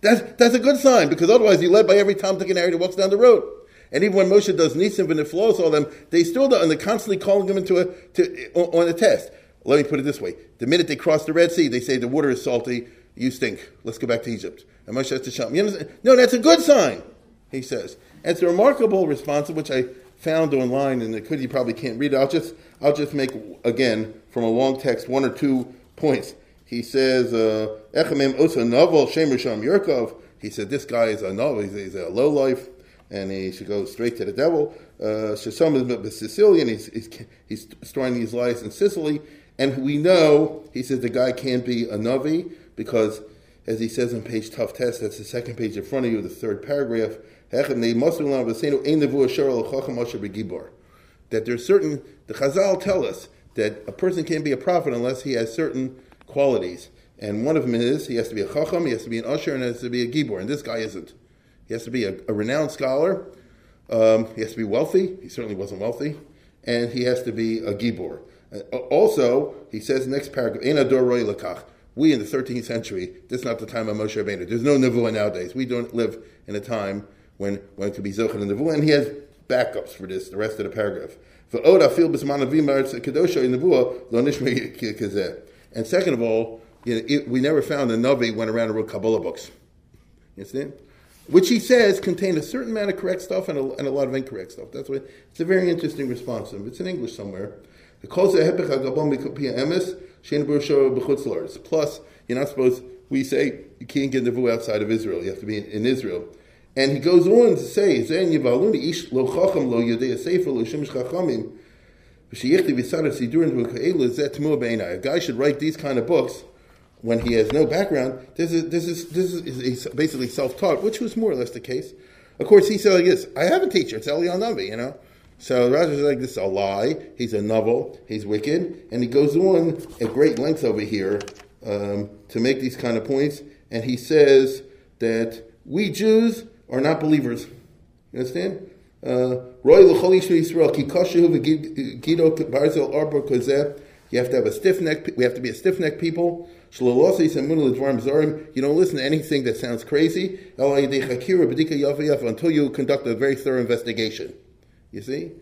That's, that's a good sign because otherwise you're led by every Tom, Dick, and Harry that walks down the road. And even when Moshe does nisim flows all them, they still don't, and they're constantly calling them into a to, on a test. let me put it this way: the minute they cross the Red Sea, they say the water is salty. You stink. Let's go back to Egypt. And Moshe has to shout. No, that's a good sign. He says. And it's a remarkable response, which I found online, and could you probably can't read it. I'll just I'll just make again from a long text one or two points. He says, uh, osa novel shemer sham Yerkov." He said, "This guy is a novel. He's, he's a low life." and he should go straight to the devil. Uh, Shasham is Sicilian. He's, he's, he's storing these lies in Sicily. And we know, he says, the guy can't be a Navi because, as he says on page Tough Test, that's the second page in front of you, the third paragraph, that there's certain, the Chazal tell us that a person can't be a prophet unless he has certain qualities. And one of them is he has to be a chacham, he has to be an usher, and he has to be a gibor. And this guy isn't. He has to be a, a renowned scholar. Um, he has to be wealthy. He certainly wasn't wealthy. And he has to be a gibor. Uh, also, he says next paragraph. We in the 13th century, this is not the time of Moshe Rabbeinu. There's no Nevuah nowadays. We don't live in a time when, it could be Zochar and Nevuah. And he has backups for this, the rest of the paragraph. And second of all, you know, it, we never found a Navi went around and wrote Kabbalah books. You understand? which he says contain a certain amount of correct stuff and a, and a lot of incorrect stuff. That's why it's a very interesting response. It's in English somewhere. Plus, you're not supposed. We say you can't get the nevu outside of Israel. You have to be in, in Israel. And he goes on to say, "Zen yivaluni ish lo lo yodei sefer lo shemish chachamim." A guy should write these kind of books when he has no background, this is this is this is basically self-taught, which was more or less the case. Of course, he said like this: "I have a teacher. It's Eliyahu Navi," you know. So Rashba is like, "This is a lie. He's a novel. He's wicked," and he goes on at great length over here um, to make these kind of points. And he says that we Jews are not believers. You understand? Uh, you have to have a stiff neck. We have to be a stiff neck people. You don't listen to anything that sounds crazy until you conduct a very thorough investigation. You see?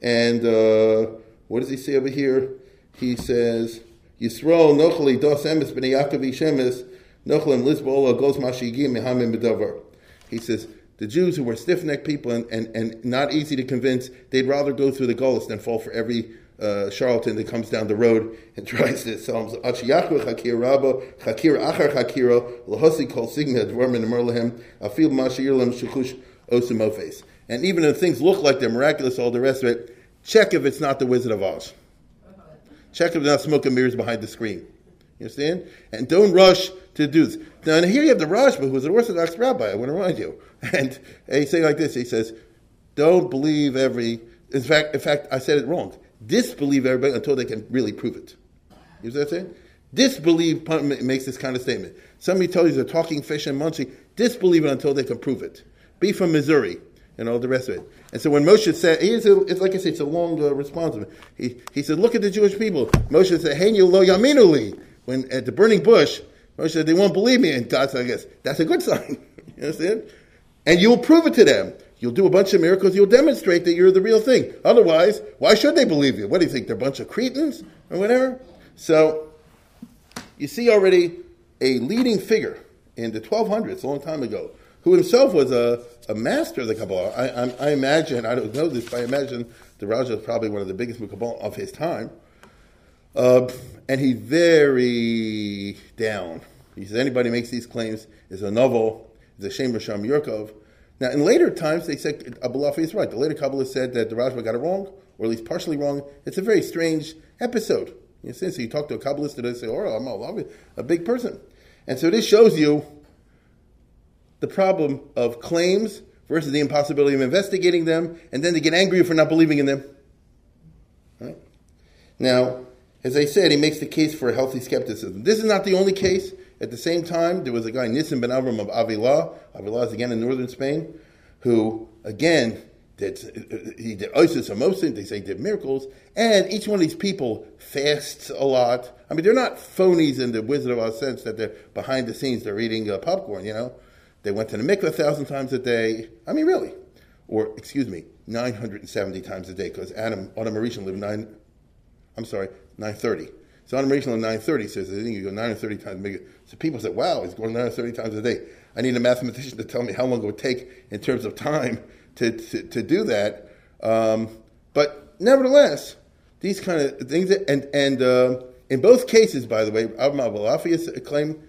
And uh, what does he say over here? He says, Yisrael nochali dos emes b'nei Yaakov ishemes nochalim lizbola goes mashigim mehamim b'davar. He says, the Jews who were stiff-necked people and, and, and not easy to convince, they'd rather go through the Golas than fall for every uh, charlatan that comes down the road and tries to sell rabba chakir achar chakiro kol sigma dvormin merlahem afil mashirlam shukush osumofes. And even if things look like they're miraculous, all the rest of it, check if it's not the Wizard of Oz. Check if they're not smoking mirrors behind the screen. You understand? And don't rush to do this. Now, here you have the Rashba, who's an Orthodox rabbi, I want to remind you. And he's saying like this, he says, don't believe every, in fact, in fact, I said it wrong disbelieve everybody until they can really prove it. You know what I'm saying? Disbelieve makes this kind of statement. Somebody tells you they're talking fish and munching, disbelieve it until they can prove it. Be from Missouri and all the rest of it. And so when Moshe said, he is a, it's like I say, it's a long uh, response. He, he said, look at the Jewish people. Moshe said, hey, you lo yaminuli. When at the burning bush, Moshe said, they won't believe me. And God said, I guess, that's a good sign. you understand? And you will prove it to them. You'll do a bunch of miracles. You'll demonstrate that you're the real thing. Otherwise, why should they believe you? What do you think? They're a bunch of cretins or whatever? So, you see already a leading figure in the 1200s, a long time ago, who himself was a, a master of the Kabbalah. I, I, I, imagine, I don't know this, but I imagine the Rashba is probably one of the biggest Kabbalah of his time. Uh, and he's very down. He says anybody makes these claims is a novel, is a Shem Rasham Yurkov. Now, in later times, they said Abulafia is right. The later Kabbalists said that the Rashba got it wrong, or at least partially wrong. It's a very strange episode. You you talk to a Kabbalist they say, "Oh, I'm a big person," and so this shows you the problem of claims versus the impossibility of investigating them, and then they get angry for not believing in them. Right? Now, as I said, he makes the case for a healthy skepticism. This is not the only case. At the same time, there was a guy, Nissen ben Avram of Avila. Avila is again in northern Spain, who, again, did, he did Isis Amosin, they say he did miracles, and each one of these people fasts a lot. I mean, they're not phonies in the Wizard of Oz sense that they're behind the scenes, they're eating uh, popcorn, you know. They went to the mikveh a thousand times a day. I mean, really. Or, excuse me, 970 times a day, because Adam, Adam Marishan lived nine, I'm sorry, 930. It's on Rachel at 9.30, says, I think you go 9 or 30 times. It. So people say, wow, he's going 9 or 30 times a day. I need a mathematician to tell me how long it would take in terms of time to, to, to do that. Um, but nevertheless, these kind of things, and, and uh, in both cases, by the way, Abraham Abulafias claimed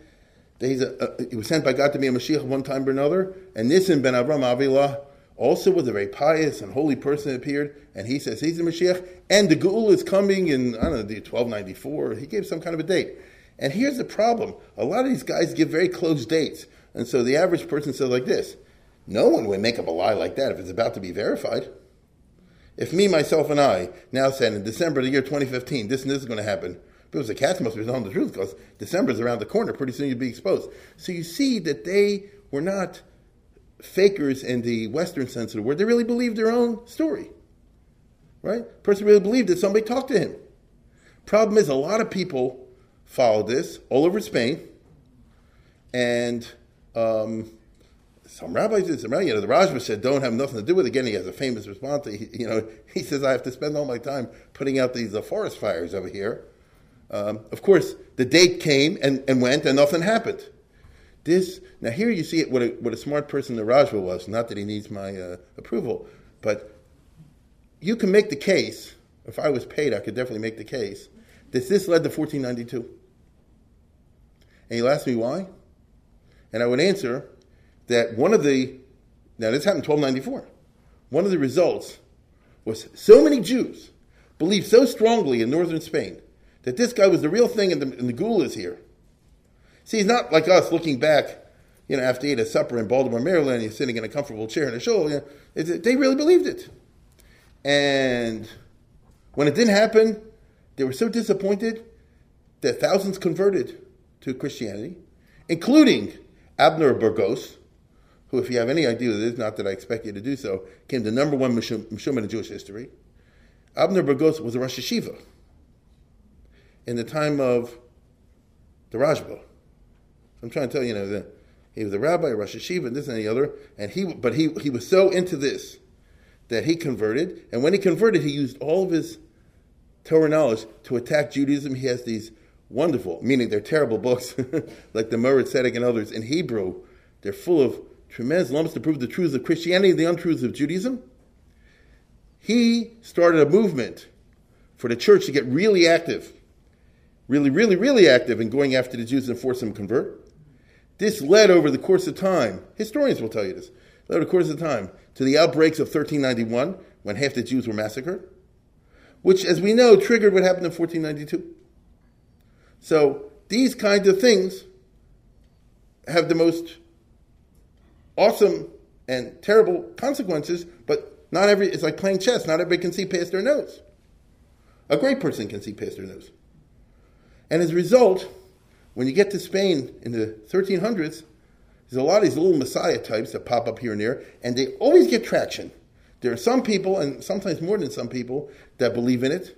that he's a, a, he was sent by God to be a Mashiach one time or another, and Nisim ben Avram Avila also was a very pious and holy person appeared, and he says he's the Mashiach, and the Geul is coming in, I don't know, 1294. He gave some kind of a date. And here's the problem. A lot of these guys give very close dates. And so the average person says like this, no one would make up a lie like that if it's about to be verified. If me, myself, and I now said in December of the year 2015, this and this is going to happen, because the cats must be telling the truth because December is around the corner. Pretty soon you'd be exposed. So you see that they were not fakers in the Western sense of the word. They really believed their own story. Right? Person really believed that somebody talked to him. Problem is, a lot of people followed this all over Spain, and um, some rabbis did. Some you know, the Rashba said, "Don't have nothing to do with it." Again, he has a famous response. He, you know, he says, "I have to spend all my time putting out these uh, forest fires over here." Um, of course, the date came and, and went, and nothing happened. This now here you see it, what a, what a smart person the Rashba was. Not that he needs my uh, approval, but you can make the case. If I was paid, I could definitely make the case that this led to 1492. And you'll ask me why, and I would answer that one of the now this happened in 1294. One of the results was so many Jews believed so strongly in northern Spain that this guy was the real thing and the, and the Geul is here. See, he's not like us looking back, you know, after he ate a supper in Baltimore, Maryland, he's sitting in a comfortable chair in a shul. You know, they really believed it. And when it didn't happen, they were so disappointed that thousands converted to Christianity, including Abner Burgos, who, if you have any idea what it is, not that I expect you to do so, came the number one Mishum in Jewish history. Abner Burgos was a Rosh Yeshiva in the time of the Rashba. I'm trying to tell you, you know, he was a rabbi, a Rosh Yeshiva, and this and the other, and he, but he, he was so into this that he converted, and when he converted, he used all of his Torah knowledge to attack Judaism. He has these wonderful, meaning they're terrible books, like the Moreh Tzedek and others in Hebrew. They're full of tremendous lumps to prove the truths of Christianity and the untruths of Judaism. He started a movement for the church to get really active really, really, really active in going after the Jews and forcing them to convert. This led over the course of time, historians will tell you this, led over the course of time to the outbreaks of 1391 when half the Jews were massacred, which, as we know, triggered what happened in 1492. So these kinds of things have the most awesome and terrible consequences, but not every, it's like playing chess. Not everybody can see past their nose. A great person can see past their nose. And as a result, when you get to Spain in the 1300s, there's a lot of these little messiah types that pop up here and there, and they always get traction. There are some people, and sometimes more than some people, that believe in it.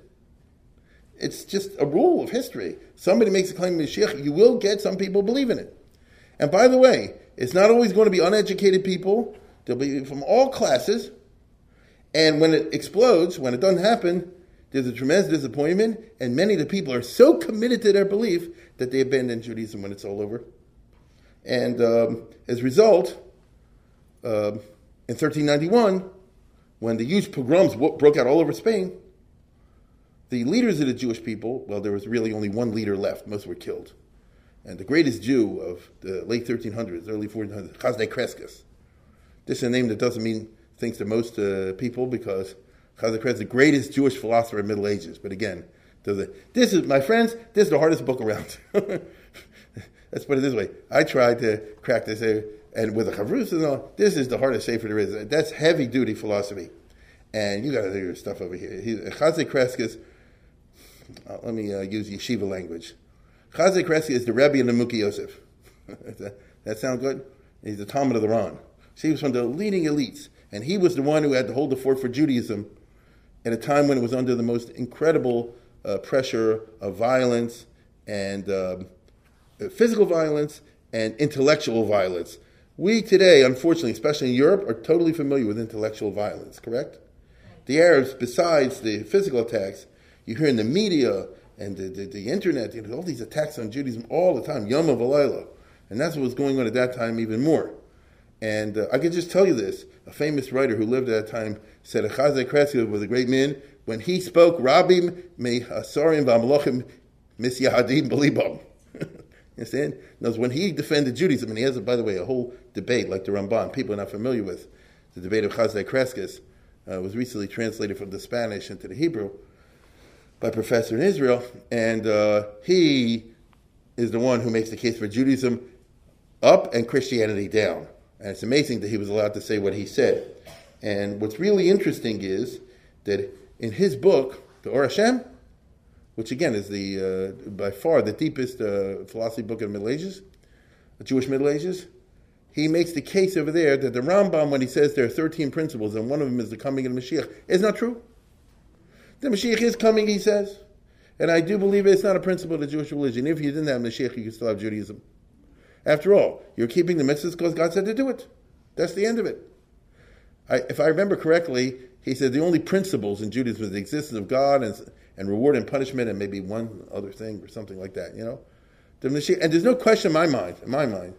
It's just a rule of history. Somebody makes a claim to Mashiach, you will get some people believe in it. And by the way, it's not always going to be uneducated people. They'll be from all classes. And when it explodes, when it doesn't happen, there's a tremendous disappointment, and many of the people are so committed to their belief that they abandon Judaism when it's all over. And um, as a result, uh, in 1391, when the huge pogroms broke out all over Spain, the leaders of the Jewish people, well, there was really only one leader left. Most were killed. And the greatest Jew of the late 1300s, early 1400s, Chasdai Crescas. This is a name that doesn't mean things to most uh, people because Chazal the greatest Jewish philosopher of Middle Ages. But again, this is, my friends, this is the hardest book around. Let's put it this way. I tried to crack this, uh, and with a chavrus and all, this is the hardest sefer there is. That's heavy duty philosophy. And you got to do your stuff over here. Chasdai Crescas, uh, let me uh, use yeshiva language. Chasdai Crescas is the Rebbe of the Muki Yosef. that, sound good? He's the Talmud of the Ran. So he was from the leading elites. And he was the one who had to hold the fort for Judaism at a time when it was under the most incredible uh, pressure of violence and um, physical violence and intellectual violence. We today, unfortunately, especially in Europe, are totally familiar with intellectual violence, correct? The Arabs, besides the physical attacks, you hear in the media and the, the, the internet, you know, all these attacks on Judaism all the time, Yom Alayla. And that's what was going on at that time even more. And uh, I can just tell you this. A famous writer who lived at that time said, Achazai Kretzky was a great man. When he spoke, Rabim me hasarim v'amlochim misyahadim belibam. Understand? Knows when he defended Judaism, and he has, by the way, a whole debate like the Ramban, people are not familiar with. The debate of Chasdai Crescas uh, was recently translated from the Spanish into the Hebrew by a professor in Israel, and uh, he is the one who makes the case for Judaism up and Christianity down. And it's amazing that he was allowed to say what he said. And what's really interesting is that in his book, the Or Hashem, which again is the uh, by far the deepest uh, philosophy book of the Middle Ages, the Jewish Middle Ages, he makes the case over there that the Rambam, when he says there are 13 principles and one of them is the coming of the Mashiach, is not true. The Mashiach is coming, he says. And I do believe it's not a principle of the Jewish religion. If you didn't have Mashiach, you could still have Judaism. After all, you're keeping the mitzvahs because God said to do it. That's the end of it. I, if I remember correctly, he said the only principles in Judaism is the existence of God and, and reward and punishment and maybe one other thing or something like that, you know? And there's no question in my mind, in my mind,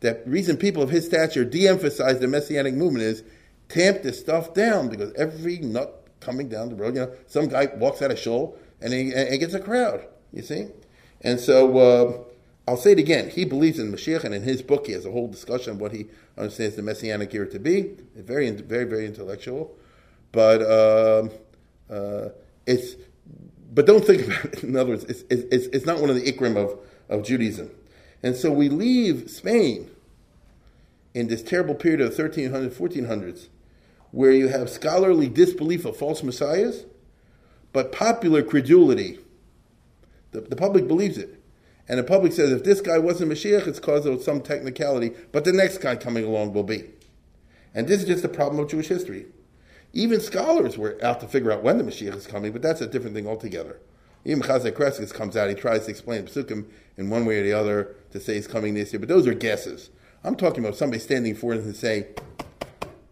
that reason people of his stature de-emphasize the messianic movement is tamp this stuff down because every nut coming down the road, you know, some guy walks out of shul and he, and gets a crowd, you see? And so, uh, I'll say it again. He believes in Mashiach, and in his book, he has a whole discussion of what he understands the messianic era to be. Very, very, very intellectual. But uh, uh, it's, but don't think about it. In other words, it's, it's, it's not one of the ikrim of, of Judaism. And so we leave Spain in this terrible period of the 1300s, 1400s, where you have scholarly disbelief of false messiahs, but popular credulity. The, the public believes it. And the public says, if this guy wasn't Mashiach, it's because of some technicality, but the next guy coming along will be. And this is just a problem of Jewish history. Even scholars were out to figure out when the Mashiach is coming, but that's a different thing altogether. Even Chasdai Crescas comes out, he tries to explain Psukim in one way or the other to say he's coming this year, but those are guesses. I'm talking about somebody standing forward and say,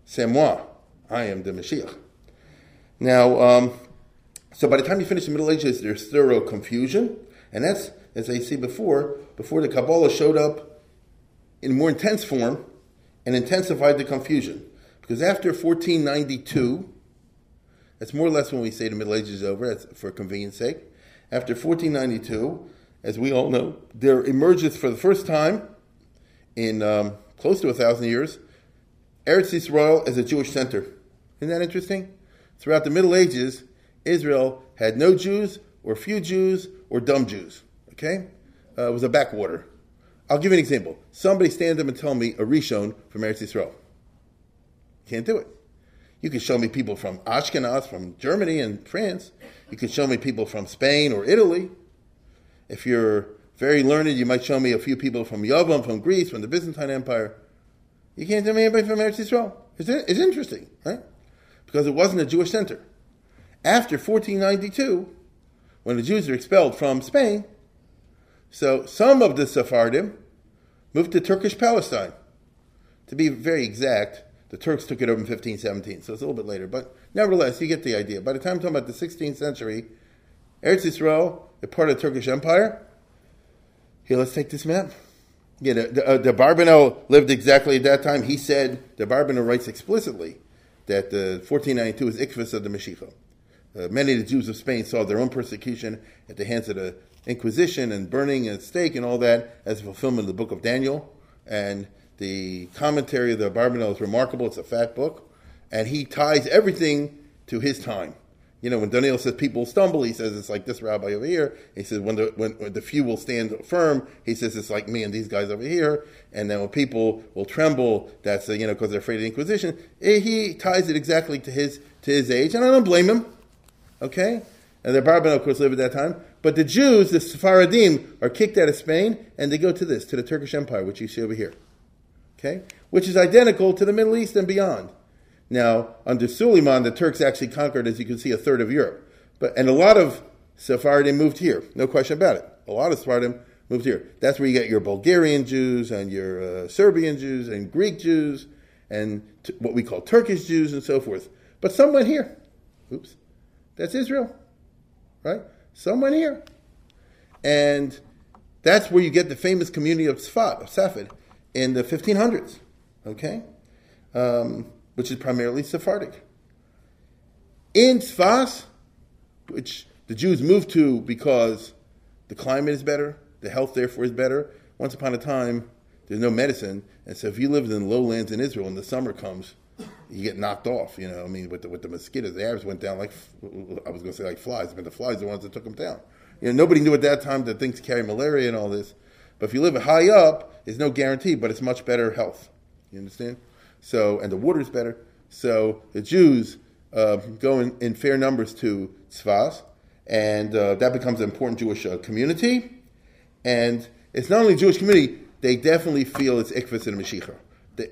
C'est moi, I am the Mashiach. Now, um, so by the time you finish the Middle Ages, there's thorough confusion, and that's as I see before, before the Kabbalah showed up in more intense form and intensified the confusion. Because after 1492, that's more or less when we say the Middle Ages is over, that's for convenience sake. After 1492, as we all know, there emerges for the first time in um, close to a thousand years, Eretz Yisrael as a Jewish center. Isn't that interesting? Throughout the Middle Ages, Israel had no Jews, or few Jews, or dumb Jews. Okay? Uh, it was a backwater. I'll give you an example. Somebody stand up and tell me a Rishon from Eretz Yisrael. Can't do it. You can show me people from Ashkenaz, from Germany and France. You can show me people from Spain or Italy. If you're very learned, you might show me a few people from Yavan, from Greece, from the Byzantine Empire. You can't tell me anybody from Eretz Yisrael. It's, it's interesting, right? Because it wasn't a Jewish center. After 1492, when the Jews are expelled from Spain, so some of the Sephardim moved to Turkish Palestine. To be very exact, the Turks took it over in 1517, so it's a little bit later. But nevertheless, you get the idea. By the time I'm talking about the 16th century, Eretz Yisrael, a part of the Turkish Empire. Here, let's take this map. Yeah, the, the, uh, Barbanel lived exactly at that time. He said, the Barbanel writes explicitly that the 1492 is Ikvis of the Mashiach. Uh, many of the Jews of Spain saw their own persecution at the hands of the Inquisition and burning at stake and all that as a fulfillment of the book of Daniel. And the commentary of the Barbanel is remarkable. It's a fat book. And he ties everything to his time. You know, when Daniel says people will stumble, he says it's like this rabbi over here. He says when the when, when, the few will stand firm, he says it's like me and these guys over here. And then when people will tremble, that's you know because they're afraid of the Inquisition. Eh, he ties it exactly to his to his age, and I don't blame him. Okay, and the Barbanel, of course, lived at that time. But the Jews, the Sephardim, are kicked out of Spain and they go to this, to the Turkish Empire, which you see over here. Okay? Which is identical to the Middle East and beyond. Now, under Suleiman, the Turks actually conquered, as you can see, a third of Europe. But and a lot of Sephardim moved here, no question about it. A lot of Sephardim moved here. That's where you get your Bulgarian Jews and your uh, Serbian Jews and Greek Jews and t- what we call Turkish Jews and so forth. But some went here. Oops. That's Israel. Right? Some went here. And that's where you get the famous community of Sfat, of Safed, in the 1500s, okay? Um, which is primarily Sephardic. In Sfas, which the Jews moved to because the climate is better, the health therefore is better. Once upon a time, there's no medicine, and so if you lived in the lowlands in Israel and the summer comes, you get knocked off. You know, I mean, with the, with the mosquitoes, the Arabs went down like I was going to say like flies, but the flies are the ones that took them down. You know, nobody knew at that time that things carry malaria and all this. But if you live high up, there's no guarantee, but it's much better health. You understand? So, and the water is better. So the Jews uh, go in, in, fair numbers to Tzfas, and uh, that becomes an important Jewish uh, community. And it's not only Jewish community; they definitely feel it's ikvus and Mashiach,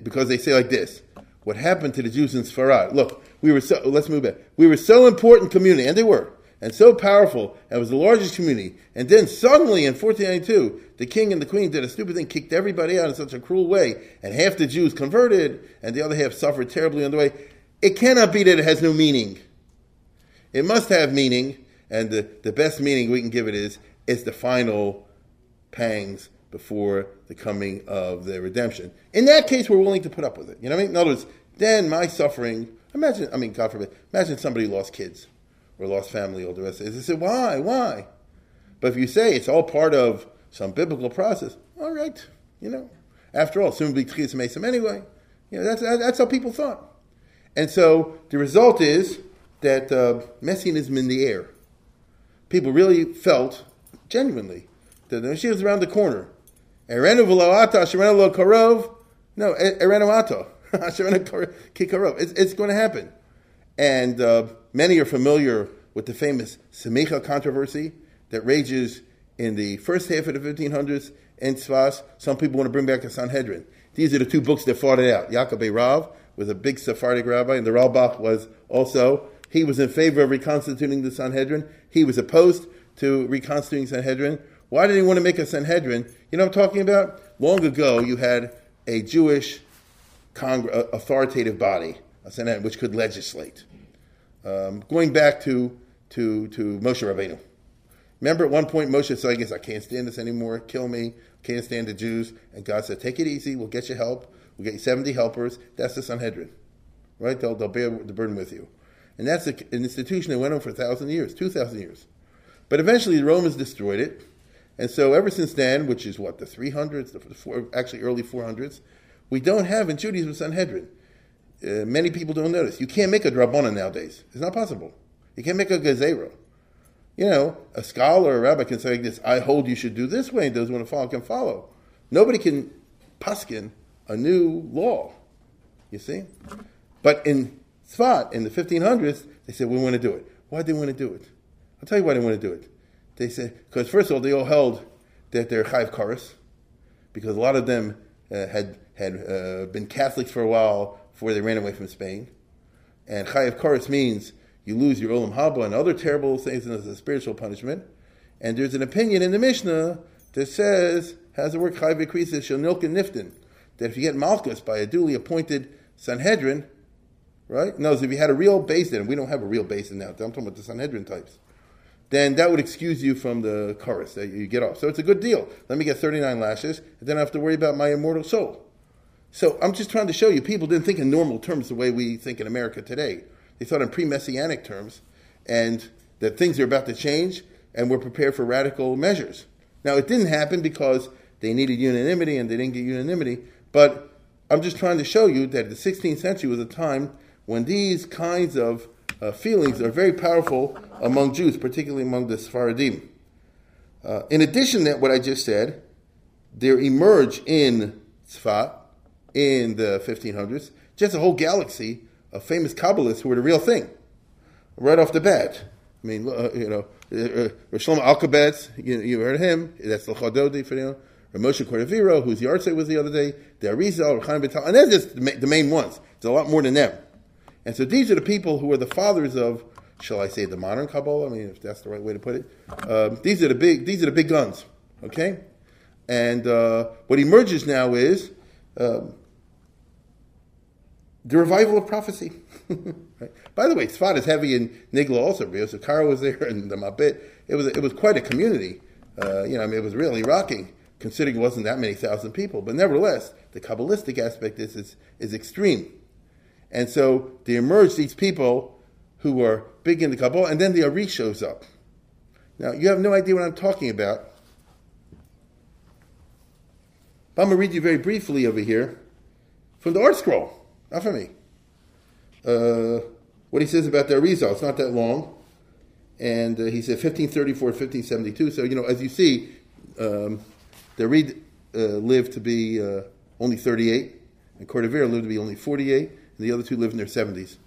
because they say like this: What happened to the Jews in Sfarad? Look, we were so. Let's move back. We were so important community, and they were and so powerful, and was the largest community. And then suddenly in 1492, the king and the queen did a stupid thing, kicked everybody out in such a cruel way, and half the Jews converted, and the other half suffered terribly on the way. It cannot be that it has no meaning. It must have meaning, and the, the best meaning we can give it is it's the final pangs before the coming of the redemption. In that case, we're willing to put up with it. You know what I mean? In other words, then my suffering, imagine, I mean, God forbid, imagine somebody lost kids or lost family, all the rest. Of it. They say, why, why? But if you say it's all part of some biblical process, all right, you know. After all, soon be Tchias Mesim anyway. You know, that's, that's how people thought. And so the result is that uh, messianism in the air. People really felt, genuinely, that the is around the corner. Erenu v'lo'ata, sherenu lo karov. No, erenu ato. It's, it's going to happen. And uh, many are familiar with the famous Semicha controversy that rages in the first half of the 1500s in. Some people want to bring back the Sanhedrin. These are the two books that fought it out. Yaakov Berav was a big Sephardic rabbi, and the Ralbach was also. He was in favor of reconstituting the Sanhedrin. He was opposed to reconstituting Sanhedrin. Why did he want to make a Sanhedrin? You know what I'm talking about? Long ago, you had a Jewish congr- authoritative body a Senate which could legislate. Um, going back to, to, to Moshe Rabbeinu. Remember at one point Moshe said, I guess I can't stand this anymore, kill me, can't stand the Jews. And God said, take it easy, we'll get you help, we'll get you 70 helpers. That's the Sanhedrin, right? They'll, they'll bear the burden with you. And that's an institution that went on for a thousand years, 2,000 years. But eventually the Romans destroyed it. And so ever since then, which is what, the 300s, the four, actually early 400s, we don't have in Judaism Sanhedrin. Uh, many people don't notice. You can't make a drabana nowadays. It's not possible. You can't make a gezerah. You know, a scholar a rabbi can say this, I hold you should do this way, and those who want to follow can follow. Nobody can paskin a new law. You see? But in Tzfat, in the 1500s, they said, we want to do it. Why did they want to do it? I'll tell you why they want to do it. They said, because first of all, they all held that they're chayv karas, because a lot of them uh, had, had uh, been Catholics for a while, before they ran away from Spain. And Chayav Karas means you lose your Olam Haba and other terrible things as a spiritual punishment. And there's an opinion in the Mishnah that says, has the word Chayav Shanilka Niftin, that if you get Malchus by a duly appointed Sanhedrin, right? No, so if you had a real basin, we don't have a real basin now, I'm talking about the Sanhedrin types, then that would excuse you from the chorus that you get off. So it's a good deal. Let me get 39 lashes, and then I have to worry about my immortal soul. So I'm just trying to show you people didn't think in normal terms the way we think in America today. They thought in pre messianic terms, and that things are about to change, and we're prepared for radical measures. Now, it didn't happen because they needed unanimity and they didn't get unanimity, but I'm just trying to show you that the 16th century was a time when these kinds of uh, feelings are very powerful among Jews, particularly among the Sephardim. Uh, in addition to what I just said, there emerge in Tzfat in the 1500s, just a whole galaxy of famous Kabbalists who were the real thing, right off the bat. I mean, uh, you know, uh, uh Shlomo Alkabetz, you, you heard him, that's the Chododi for you know, Ramosha Cordovero, whose yahrzeit was the other day, the Arizal, Chaim Vital, and they're just the main ones. There's a lot more than them. And so these are the people who are the fathers of, shall I say, the modern Kabbalah? I mean, if that's the right way to put it. Um, these are the big, these are the big guns, okay? And uh, what emerges now is um, the revival of prophecy. right? By the way, Tzfat is heavy in Nigla also. Because Karo was there and the Mabit. It was it was quite a community. Uh, you know, I mean, it was really rocking, considering it wasn't that many thousand people. But nevertheless, the Kabbalistic aspect is, is, is extreme. And so they emerge these people who were big in the Kabbalah, and then the Ari shows up. Now, you have no idea what I'm talking about. But I'm going to read you very briefly over here from the ArtScroll, not from me. Uh, what he says about the Arizal. It's not that long. And uh, he said 1534 1572. So, you know, as you see, um, the Reed uh, lived to be uh, only 38, and Cordovero lived to be only 48, and the other two lived in their 70s.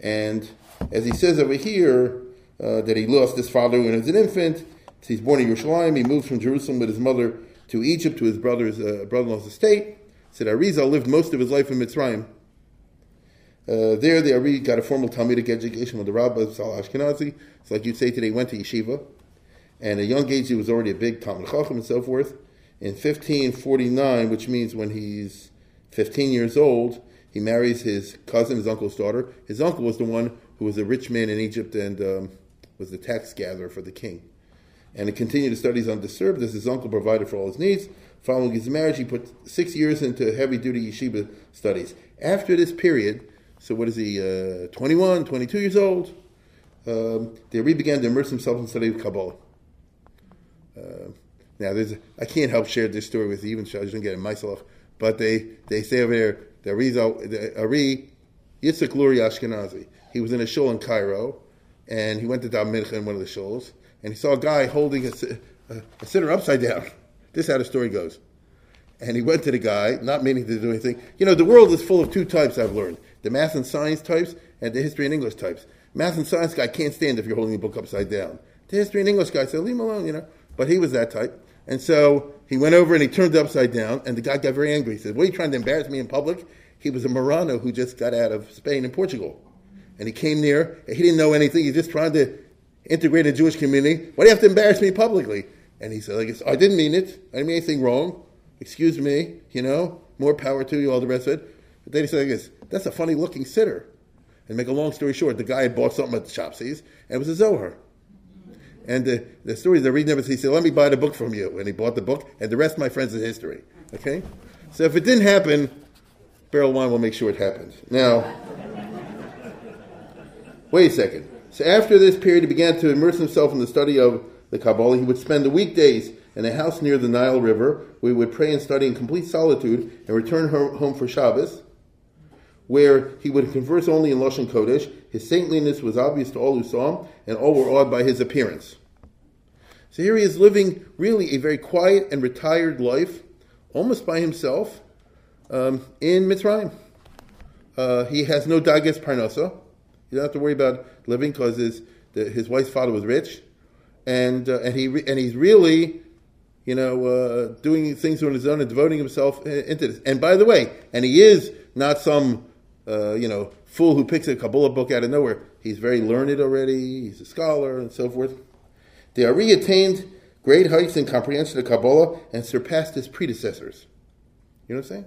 And as he says over here, uh, that he lost his father when he was an infant, he's born in Yerushalayim, he moves from Jerusalem with his mother to Egypt to his brother's uh, brother-in-law's estate. Said Arizal lived most of his life in Mitzrayim. Uh, there, the Ari got a formal Talmudic education with the Rabbah Sal Ashkenazi. It's like you'd say today, went to yeshiva. And at a young age, he was already a big Talmud Chacham and so forth. In 1549, which means when he's 15 years old, he marries his cousin, his uncle's daughter. His uncle was the one who was a rich man in Egypt and um, was the tax gatherer for the king. And he continued his studies undisturbed as his uncle provided for all his needs. Following his marriage, he put six years into heavy duty yeshiva studies. After this period, so what is he, uh, 21, 22 years old? Um, they began to immerse himself in study of Kabbalah. Uh, now, there's I can't help share this story with you, even so I shouldn't get it myself. But they, they say over there, the Ari, the Ari Yitzhak Luria Ashkenazi. He was in a shul in Cairo, and he went to Dab Mincha in one of the shuls, and he saw a guy holding a, a, a siddur upside down. This is how the story goes. And he went to the guy, not meaning to do anything. You know, the world is full of two types, I've learned the math and science types and the history and English types. Math and science guy can't stand if you're holding the book upside down. The history and English guy said, leave him alone, you know. But he was that type. And so he went over and he turned it upside down, and the guy got very angry. He said, What are you trying to embarrass me in public? He was a Marrano who just got out of Spain and Portugal. And he came near, he didn't know anything, he's just trying to integrate a Jewish community. Why do you have to embarrass me publicly? And he said, I, I didn't mean it. I didn't mean anything wrong. Excuse me, you know, more power to you, all the rest of it. But then he said, I guess, that's a funny looking siddur. And make a long story short, the guy had bought something at the Shopsies, and it was a Zohar. And the, the stories they're reading, he said, let me buy the book from you. And he bought the book, and the rest, of my friends, is history. Okay? So if it didn't happen, Berel Wein will make sure it happens. Now, wait a second. So after this period, he began to immerse himself in the study of the Kabbalah. He would spend the weekdays in a house near the Nile River, We would pray and study in complete solitude and return home for Shabbos where he would converse only in Lashon Kodesh. His saintliness was obvious to all who saw him, and all were awed by his appearance. So here he is living really a very quiet and retired life, almost by himself, um, in Mitzrayim. Uh, he has no dagas parnasa. You don't have to worry about living because his his wife's father was rich, and uh, and he and he's really, you know, uh, doing things on his own and devoting himself uh, into this. And by the way, and he is not some uh, you know, fool who picks a Kabbalah book out of nowhere. He's very learned already, he's a scholar, and so forth. The Ari attained great heights in comprehension of Kabbalah and surpassed his predecessors. You know what I'm saying?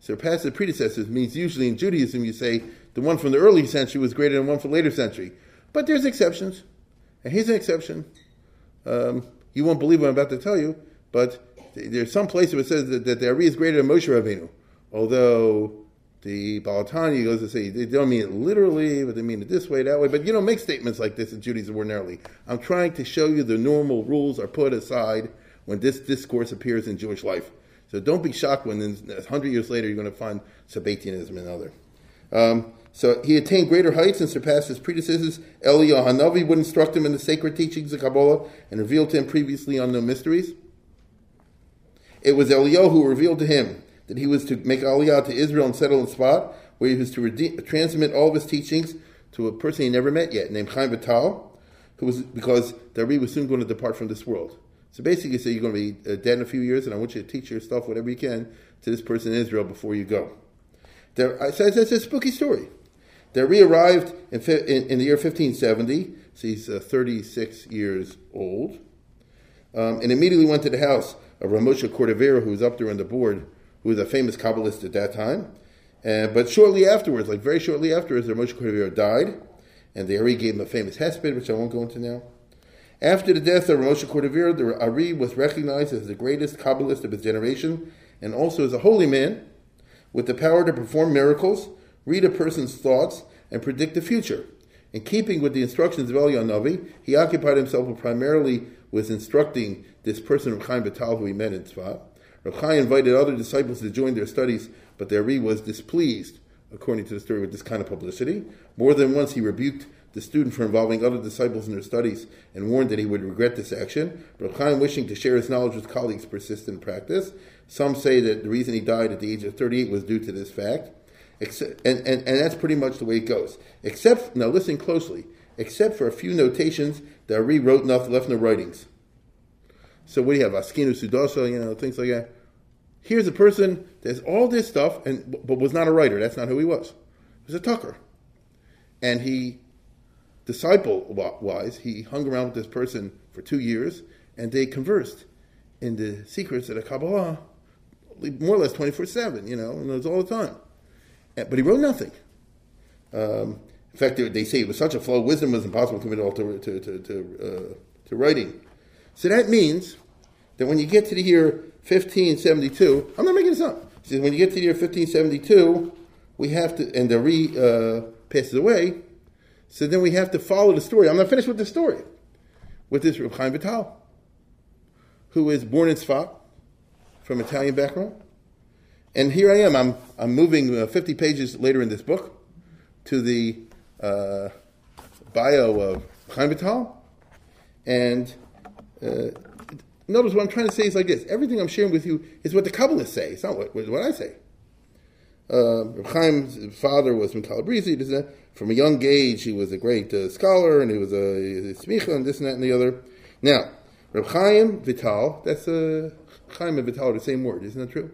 Surpassed his predecessors means usually in Judaism you say the one from the early century was greater than one from the later century. But there's exceptions. And here's an exception. Um, you won't believe what I'm about to tell you, but there's some place where it says that, that the Ari is greater than Moshe Rabbeinu. Although the Balatani goes to say they don't mean it literally, but they mean it this way, that way. But you know, make statements like this in Judaism ordinarily. I'm trying to show you the normal rules are put aside when this discourse appears in Jewish life. So don't be shocked when hundred years later you're going to find Sabbatianism and other. Um, so he attained greater heights and surpassed his predecessors. Eliyahu Hanavi would instruct him in the sacred teachings of Kabbalah and reveal to him previously unknown mysteries. It was Eliyahu who revealed to him that he was to make aliyah to Israel and settle in spot, where he was to transmit all of his teachings to a person he never met yet, named Chaim Vital, who was because Dari was soon going to depart from this world. So basically, say you're going to be dead in a few years, and I want you to teach your stuff, whatever you can, to this person in Israel before you go. There, so it's a spooky story. Dari arrived in, in, in, the year 1570, so he's uh, 36 years old, um, and immediately went to the house of Ramosha Cordovero, who was up there on the board who was a famous Kabbalist at that time. Uh, but shortly afterwards, like very shortly afterwards, the Moshe Cordovero died, and the Ari gave him a famous hesped, which I won't go into now. After the death of Moshe Cordovero, the Ari was recognized as the greatest Kabbalist of his generation and also as a holy man with the power to perform miracles, read a person's thoughts, and predict the future. In keeping with the instructions of Eliyahu Navi, he occupied himself primarily with instructing this person, Reb Chaim Vital, who he met in Tzfat. Reb Chaim invited other disciples to join their studies, but the Ari was displeased, according to the story, with this kind of publicity. More than once, he rebuked the student for involving other disciples in their studies and warned that he would regret this action. Reb Chaim, wishing to share his knowledge with colleagues, persisted in practice. Some say that the reason he died at the age of 38 was due to this fact. Except, and, and, and that's pretty much the way it goes. Except, now listen closely, except for a few notations that wrote enough, left no writings. So what do you have? Askinu Seudasa, you know, things like that. Here's a person that's all this stuff, and but was not a writer. That's not who he was. He was a tucker. And he, disciple wise, he hung around with this person for two years, and they conversed in the secrets of the Kabbalah, more or less 24 7, you know, and it was all the time. But he wrote nothing. Um, in fact, they say it was such a flow, of wisdom was impossible to commit all to, to, to, to, uh, to writing. So that means that when you get to the year 1572, I'm not making this up. See, when you get to the year 1572, we have to, and the re uh, passes away, so then we have to follow the story. I'm not finished with the story. With this Reb Chaim Vital, who is born in Sfat, from Italian background. And here I am, I'm, I'm moving uh, 50 pages later in this book to the uh, bio of Chaim Vital. And uh, notice what I'm trying to say is like this. Everything I'm sharing with you is what the Kabbalists say. It's not what, what I say. Uh, Chaim's father was from Calabrese. From a young age, he was a great uh, scholar, and he was a, a smicha, and this and that and the other. Now, Reb Chaim Vital, that's uh, Chaim and Vital are the same word, isn't that true?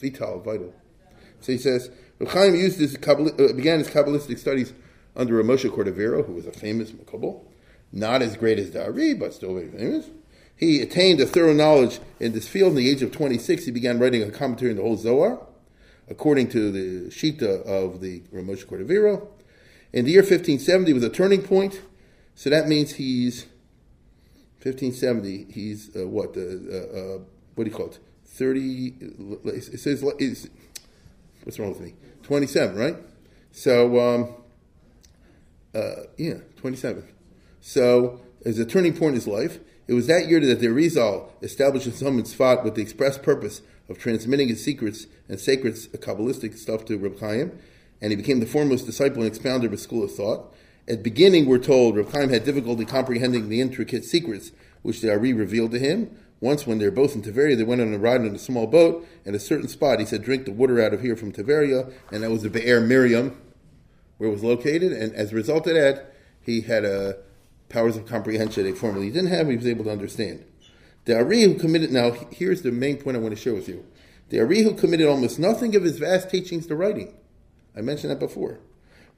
Vital, vital. So he says, Reb Chaim used his uh, began his Kabbalistic studies under Moshe Cordovero, who was a famous Makubal, not as great as Dari, but still very famous. He attained a thorough knowledge in this field. In the age of 26, he began writing a commentary on the whole Zohar, according to the Shita of the Moshe Cordovero. In the year 1570 was a turning point, so that means he's 1570. He's uh, what? Uh, uh, what do you call it? 30. It says what's wrong with me? 27, right? So um, uh, yeah, 27. So as a turning point in his life, it was that year that the Arizal established his home in Tzfat with the express purpose of transmitting his secrets and sacred Kabbalistic stuff to Reb Chaim, and he became the foremost disciple and expounder of his school of thought. At beginning, we're told Reb Chaim had difficulty comprehending the intricate secrets which the Ari revealed to him. Once, when they were both in Tiberia, they went on a ride in a small boat. And at a certain spot, he said, "Drink the water out of here from Tiberia," and that was the Be'er Miriam, where it was located. And as a result of that, he had a powers of comprehension they formerly didn't have. He was able to understand. The Ari who committed now here's the main point I want to share with you. The Ari who committed almost nothing of his vast teachings to writing. I mentioned that before.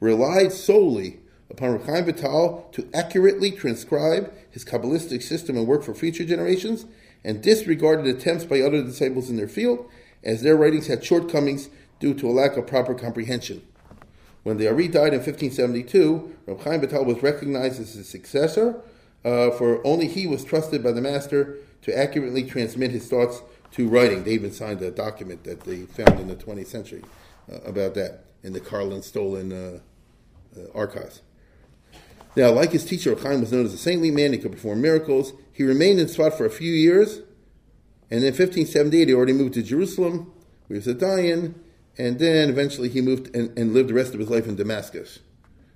Relied solely upon Chaim Vital to accurately transcribe his Kabbalistic system and work for future generations, and disregarded attempts by other disciples in their field, as their writings had shortcomings due to a lack of proper comprehension. When the Ari died in 1572, Reb Chaim Vital was recognized as his successor, uh, for only he was trusted by the master to accurately transmit his thoughts to writing. They even signed a document that they found in the 20th century uh, about that in the Karlin Stolin uh, uh, archives. Now, like his teacher, Chaim was known as a saintly man. He could perform miracles. He remained in Tzfat for a few years, and in 1578 he already moved to Jerusalem. He was a Dayan, and then eventually he moved and, and lived the rest of his life in Damascus.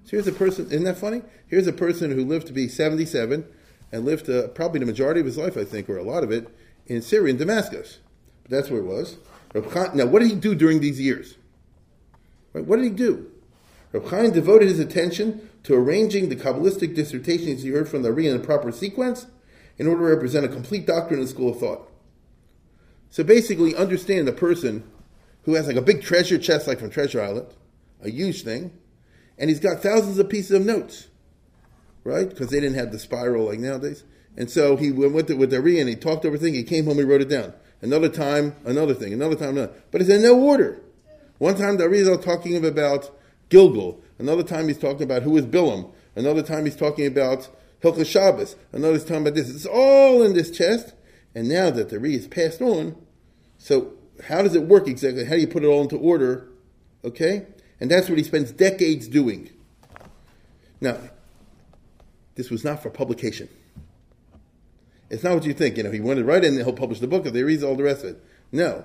So here's a person, isn't that funny? Here's a person who lived to be 77 and lived uh, probably the majority of his life, I think, or a lot of it, in Syria, in Damascus. But that's where it was. Now, what did he do during these years? What did he do? Reb Chaim devoted his attention to arranging the Kabbalistic dissertations he heard from the Ari in a proper sequence in order to represent a complete doctrine and school of thought. So basically, understand the person who has like a big treasure chest, like from Treasure Island, a huge thing, and he's got thousands of pieces of notes, right? Because they didn't have the spiral like nowadays. And so he went with it with Ari and he talked over thing. He came home, he wrote it down. Another time, another thing. Another time, another. But it's in no order. One time, the is talking about Gilgul. Another time, he's talking about who is Bilam. Another time, he's talking about Hilchah Shabbos, another time about this. It's all in this chest. And now that the Re is passed on, so how does it work exactly? How do you put it all into order? Okay? And that's what he spends decades doing. Now, this was not for publication. It's not what you think. You know, he wanted to write it and he'll publish the book if they read all the rest of it. No.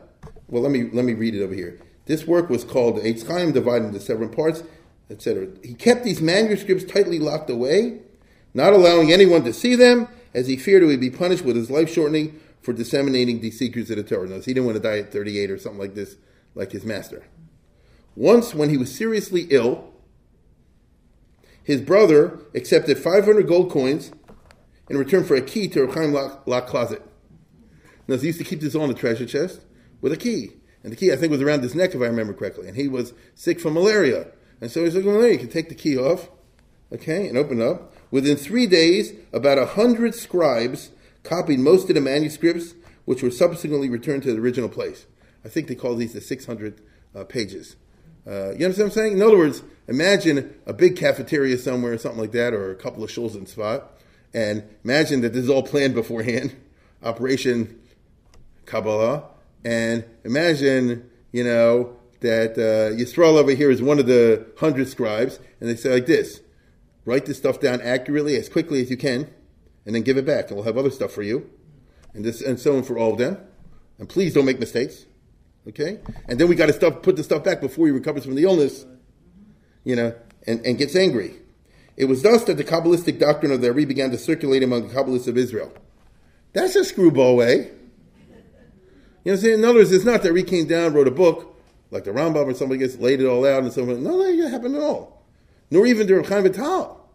Well, let me let me read it over here. This work was called Eitz Chaim, divided into several parts, etc. He kept these manuscripts tightly locked away, not allowing anyone to see them, as he feared he would be punished with his life shortening for disseminating the secrets of the Torah. Notice he didn't want to die at 38 or something like this, like his master. Once, when he was seriously ill, his brother accepted 500 gold coins in return for a key to Chaim lock, lock closet. Now, he used to keep this on the treasure chest with a key. And the key, I think, was around his neck, if I remember correctly. And he was sick from malaria. And so he's like, well, you can take the key off, okay, and open up. Within three days, about a hundred scribes copied most of the manuscripts, which were subsequently returned to the original place. I think they call these the 600 uh, pages. Uh, you understand what I'm saying? In other words, imagine a big cafeteria somewhere or something like that, or a couple of shuls in Sfat, and imagine that this is all planned beforehand, Operation Kabbalah, and imagine, you know, that uh, Yisrael over here is one of the hundred scribes, and they say like this write this stuff down accurately as quickly as you can, and then give it back, and we'll have other stuff for you, and this and so on for all of them. And please don't make mistakes, okay? And then we got to stuff put the stuff back before he recovers from the illness, you know, and, and gets angry. It was thus that the Kabbalistic doctrine of the Ari began to circulate among the Kabbalists of Israel. That's a screwball way. You know I'm saying? In other words, it's not that Ari came down, wrote a book, like the Rambam or somebody gets laid it all out and someone, on. No, that didn't happen at all. Nor even during Chaim Vital.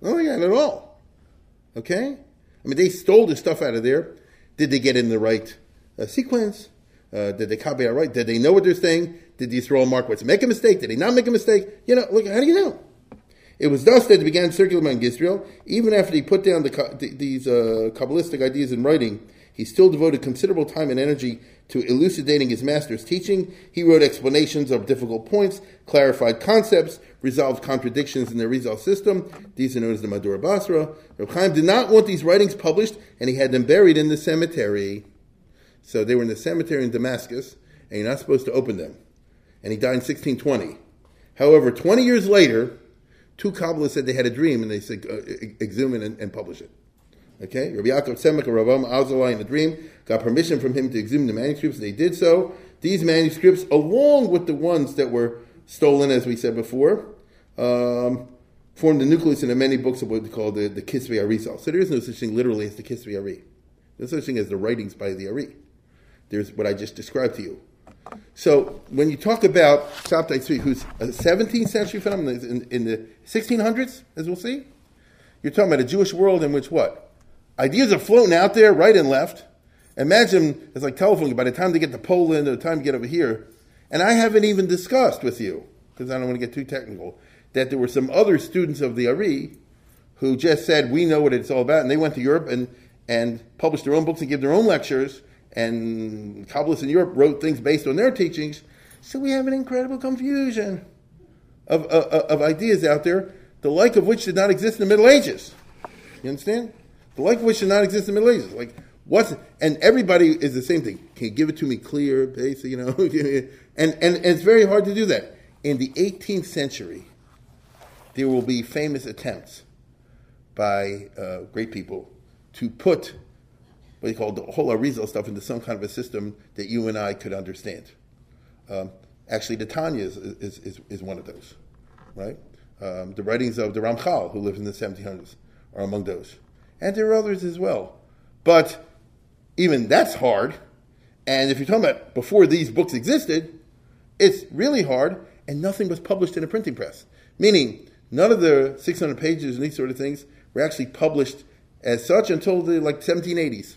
No, not at all. Okay? I mean, they stole the stuff out of there. Did they get in the right uh, sequence? Uh, did they copy it right? Did they know what they're saying? Did the Yisrael Markowitz make a mistake? Did they not make a mistake? You know, look, how do you know? It was thus that it began circulating among Israel. Even after he put down the, the, these uh, Kabbalistic ideas in writing, he still devoted considerable time and energy to elucidating his master's teaching. He wrote explanations of difficult points, clarified concepts, resolved contradictions in the Rizal system. These are known as the Madura Basra. Reb Chaim did not want these writings published, and he had them buried in the cemetery. So they were in the cemetery in Damascus, and you're not supposed to open them. And he died in 1620. However, 20 years later, two Kabbalists said they had a dream, and they said, uh, exhume it and, and publish it. Okay, Rabbi Yaakov Tzemach and Ravam Azulai in a dream got permission from him to exhume the manuscripts. They did so. These manuscripts, along with the ones that were stolen, as we said before, um, formed the nucleus in the many books of what we call the, the Kisvei. So there is no such thing literally as the Kisvei Ari. There's no such thing as the writings by the Ari. There's what I just described to you. So when you talk about Shabtai Tzvi, who's a 17th century phenomenon in, in the 1600s, as we'll see, you're talking about a Jewish world in which what? Ideas are floating out there right and left. Imagine it's like telephone. By the time they get to Poland or the time to get over here, and I haven't even discussed with you because I don't want to get too technical that there were some other students of the Ari who just said we know what it's all about, and they went to Europe and and published their own books and gave their own lectures. And Kabbalists in Europe wrote things based on their teachings. So we have an incredible confusion of, of, of ideas out there, the like of which did not exist in the Middle Ages. You understand? The like of which did not exist in the Middle Ages. Like what's and everybody is the same thing. Can you give it to me clear, basic, you know? and, and and it's very hard to do that. In the 18th century, there will be famous attempts by uh, great people to put what he called the whole Arizal stuff into some kind of a system that you and I could understand. Um, actually, the Tanya is, is, is, is, one of those, right? Um, the writings of the Ramchal, who lived in the 1700s, are among those and there are others as well. But even that's hard. And if you're talking about before these books existed, it's really hard, and nothing was published in a printing press. Meaning, none of the 600 pages and these sort of things were actually published as such until the like 1780s.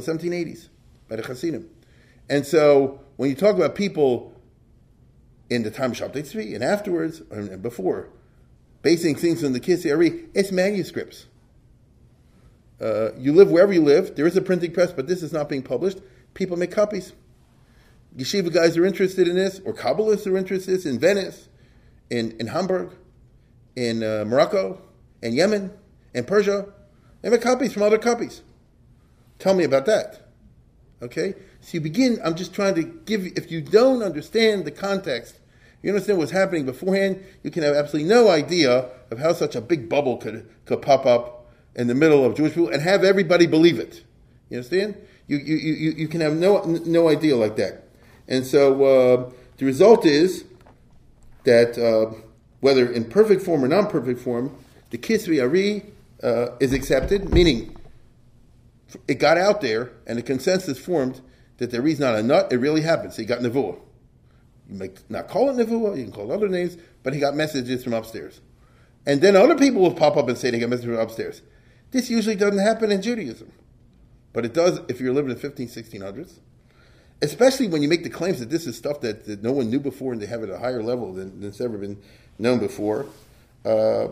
1780s by the Hasidim. And so, when you talk about people in the time of Shabtai Tzvi and afterwards and before, basing things on the Kisei it's manuscripts. Uh, you live wherever you live. There is a printing press, but this is not being published. People make copies. Yeshiva guys are interested in this, or Kabbalists are interested in Venice, in, Venice, in Hamburg, in uh, Morocco, in Yemen, In Persia, they make copies from other copies. Tell me about that. Okay? So you begin, I'm just trying to give you, if you don't understand the context, you understand what's happening beforehand, you can have absolutely no idea of how such a big bubble could, could pop up in the middle of Jewish people and have everybody believe it. You understand? You, you, you, you can have no, no idea like that. And so uh, the result is that uh, whether in perfect form or non perfect form, the Kisvei Ari uh, is accepted, meaning it got out there and the consensus formed that there is not a nut, it really happened. So he got Nevuah. You may not call it Nevuah, you can call it other names, but he got messages from upstairs. And then other people will pop up and say they got messages from upstairs. This usually doesn't happen in Judaism. But it does if you're living in the 15, 1600s. Especially when you make the claims that this is stuff that, that no one knew before and they have it at a higher level than, than it's ever been known before. Uh,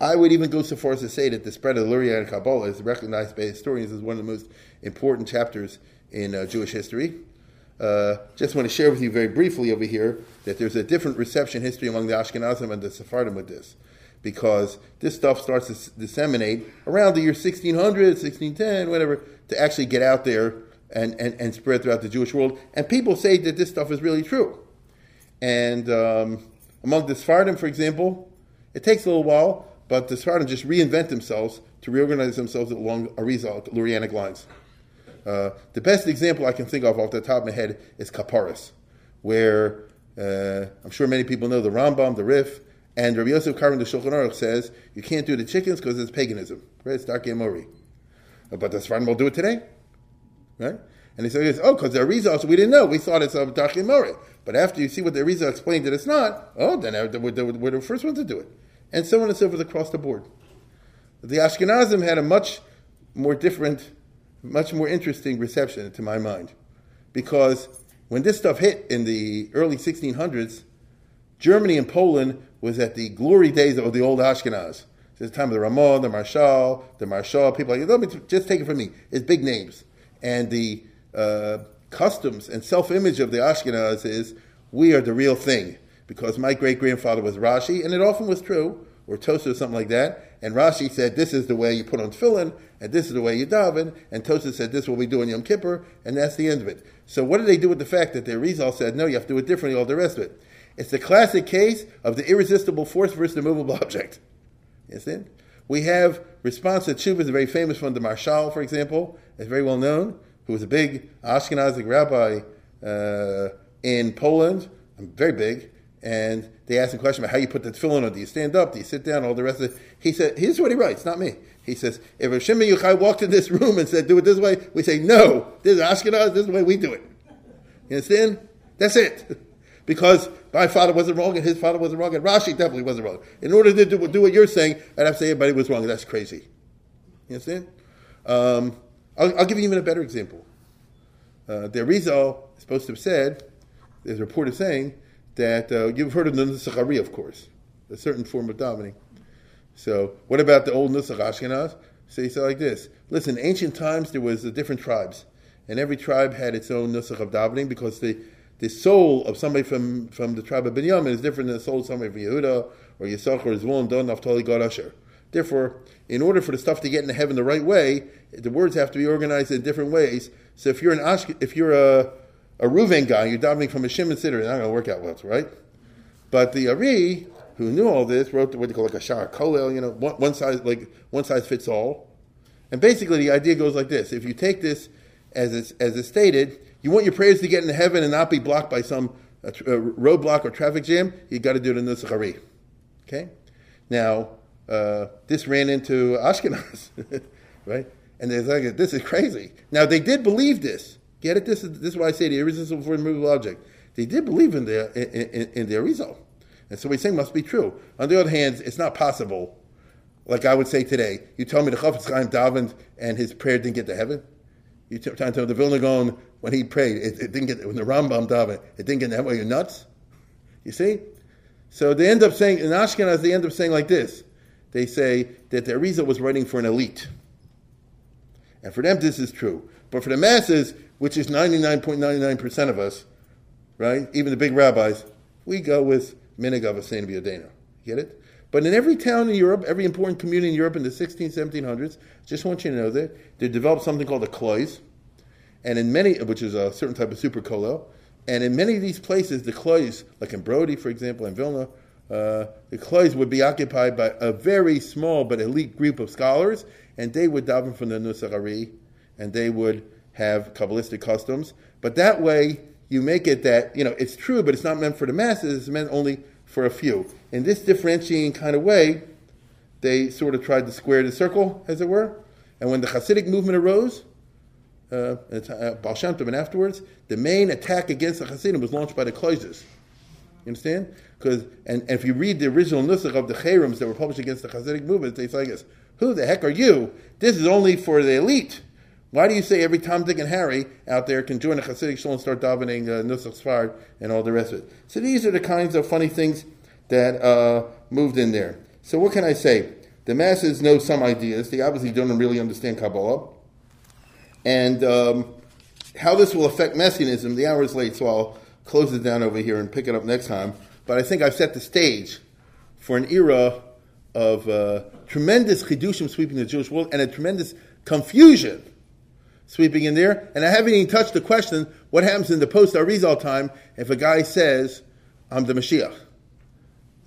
I would even go so far as to say that the spread of the Lurian Kabbalah is recognized by historians as one of the most important chapters in uh, Jewish history. Uh, just want to share with you very briefly over here that there's a different reception history among the Ashkenazim and the Sephardim with this, because this stuff starts to disseminate around the year 1600, 1610, whatever, to actually get out there and, and, and spread throughout the Jewish world. And people say that this stuff is really true. And um, among the Sephardim, for example, it takes a little while, but the Sephardim just reinvent themselves to reorganize themselves along Arizal, Lurianic lines. Uh, the best example I can think of off the top of my head is Kaparis, where uh, I'm sure many people know the Rambam, the Rif, and Rabbi Yosef Karin the Shulchan Aruch says you can't do the chickens because it's paganism, right? It's Darkei Emori. Uh, but the Sephardim will do it today, right? And he says, oh, because the Arizal, so we didn't know. We thought it's a Darkei Emori. But after you see what the Arizal explained that it's not, oh, then we're, we're the first ones to do it. And so on and so forth across the board. The Ashkenazim had a much more different much more interesting reception to my mind. Because when this stuff hit in the early 1600s, Germany and Poland was at the glory days of the old Ashkenaz. It's the time of the Ramon, the Maharshal, the Marshal, people like, let me just take it from me. It's big names. And the uh, customs and self image of the Ashkenaz is, we are the real thing. Because my great grandfather was Rashi, and it often was true, or Tosa or something like that. And Rashi said, this is the way you put on tefillin, and this is the way you daven. And Tosa said, this is what we do on Yom Kippur, and that's the end of it. So what do they do with the fact that their Rizal said, no, you have to do it differently, all the rest of it? It's the classic case of the irresistible force versus the movable object. You understand? We have response to tshuva is very famous one. The Maharshal, for example, is very well known, who was a big Ashkenazic rabbi uh, in Poland, very big, and they asked him a question about how you put the tefillin on. Do you stand up? Do you sit down? All the rest of it. He said, here's what he writes, not me. He says, if a Shimon Yochai walked in this room and said, do it this way, we say, no, this is Ashkenaz, this is the way we do it. You understand? That's it. Because my father wasn't wrong and his father wasn't wrong and Rashi definitely wasn't wrong. In order to do, do what you're saying, I'd have to say everybody was wrong. That's crazy. You understand? Um, I'll, I'll, give you even a better example. Uh, the is supposed to have said, there's a report of saying, that uh, you've heard of the Nusach of course, a certain form of davening. So, what about the old Nusach Ashkenaz? So he said like this: Listen, ancient times there was uh, different tribes, and every tribe had its own Nusach of davening because the the soul of somebody from, from the tribe of Binyamin is different than the soul of somebody from Yehuda or Yisachar or Zvulun, Don, Naphtali, Gad, Asher. Therefore, in order for the stuff to get into heaven the right way, the words have to be organized in different ways. So if you're an Ashk- if you're a a Ruven guy, you're davening from a Shimon Siddur, it's not going to work out well, right? But the Ari, who knew all this, wrote what they call like a Shar Kolel, you know, one, one, size like one size fits all. And basically, the idea goes like this: If you take this as it's, as it's stated, you want your prayers to get into heaven and not be blocked by some uh, uh, roadblock or traffic jam. You got to do it in the Ari. Okay. Now, uh, this ran into Ashkenaz, right? And they're like, "This is crazy." Now they did believe this. Get it? This is this is why I say the irresistible for immovable object. They did believe in their in, in, in their result, and so we say must be true. On the other hand, it's not possible. Like I would say today, you tell me the Chafetz Chaim davened and his prayer didn't get to heaven. You tell me the Vilna Gaon when he prayed, it, it, didn't get when the Rambam davened, it didn't get to heaven. Are You're nuts. You see? So they end up saying in Ashkenaz, they end up saying like this. They say that the Arizal was writing for an elite, and for them this is true. But for the masses, which is 99.99% of us, right? Even the big rabbis, we go with Minig of B'Yodena. Get it? But in every town in Europe, every important community in Europe in the 16, 1700s, just want you to know that they developed something called a klois, and in many, which is a certain type of super kollel, and in many of these places, the klois, like in Brody, for example, in Vilna, uh, the klois would be occupied by a very small but elite group of scholars, and they would daven from the Nusach Ari, and they would have Kabbalistic customs. But that way, you make it that, you know, it's true, but it's not meant for the masses, it's meant only for a few. In this differentiating kind of way, they sort of tried to square the circle, as it were. And when the Hasidic movement arose, uh, uh, and afterwards, the main attack against the Hasidim was launched by the Kloises. You understand? Because and, and, if you read the original nusach of the Cherems that were published against the Hasidic movement, they say this: Who the heck are you? This is only for the elite. Why do you say every Tom, Dick, and Harry out there can join a Hasidic shul and start davening uh, Nusach Sfard and all the rest of it? So these are the kinds of funny things that uh, moved in there. So what can I say? The masses know some ideas. They obviously don't really understand Kabbalah. And um, how this will affect Messianism, the hour is late, so I'll close it down over here and pick it up next time. But I think I've set the stage for an era of uh, tremendous chidushim sweeping the Jewish world and a tremendous confusion sweeping in there. And I haven't even touched the question what happens in the post Arizal time if a guy says, I'm the Mashiach.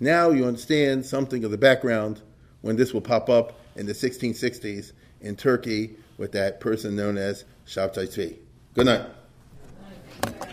Now you understand something of the background when this will pop up in the 1660s in Turkey with that person known as Shabtai Tzvi. Good night.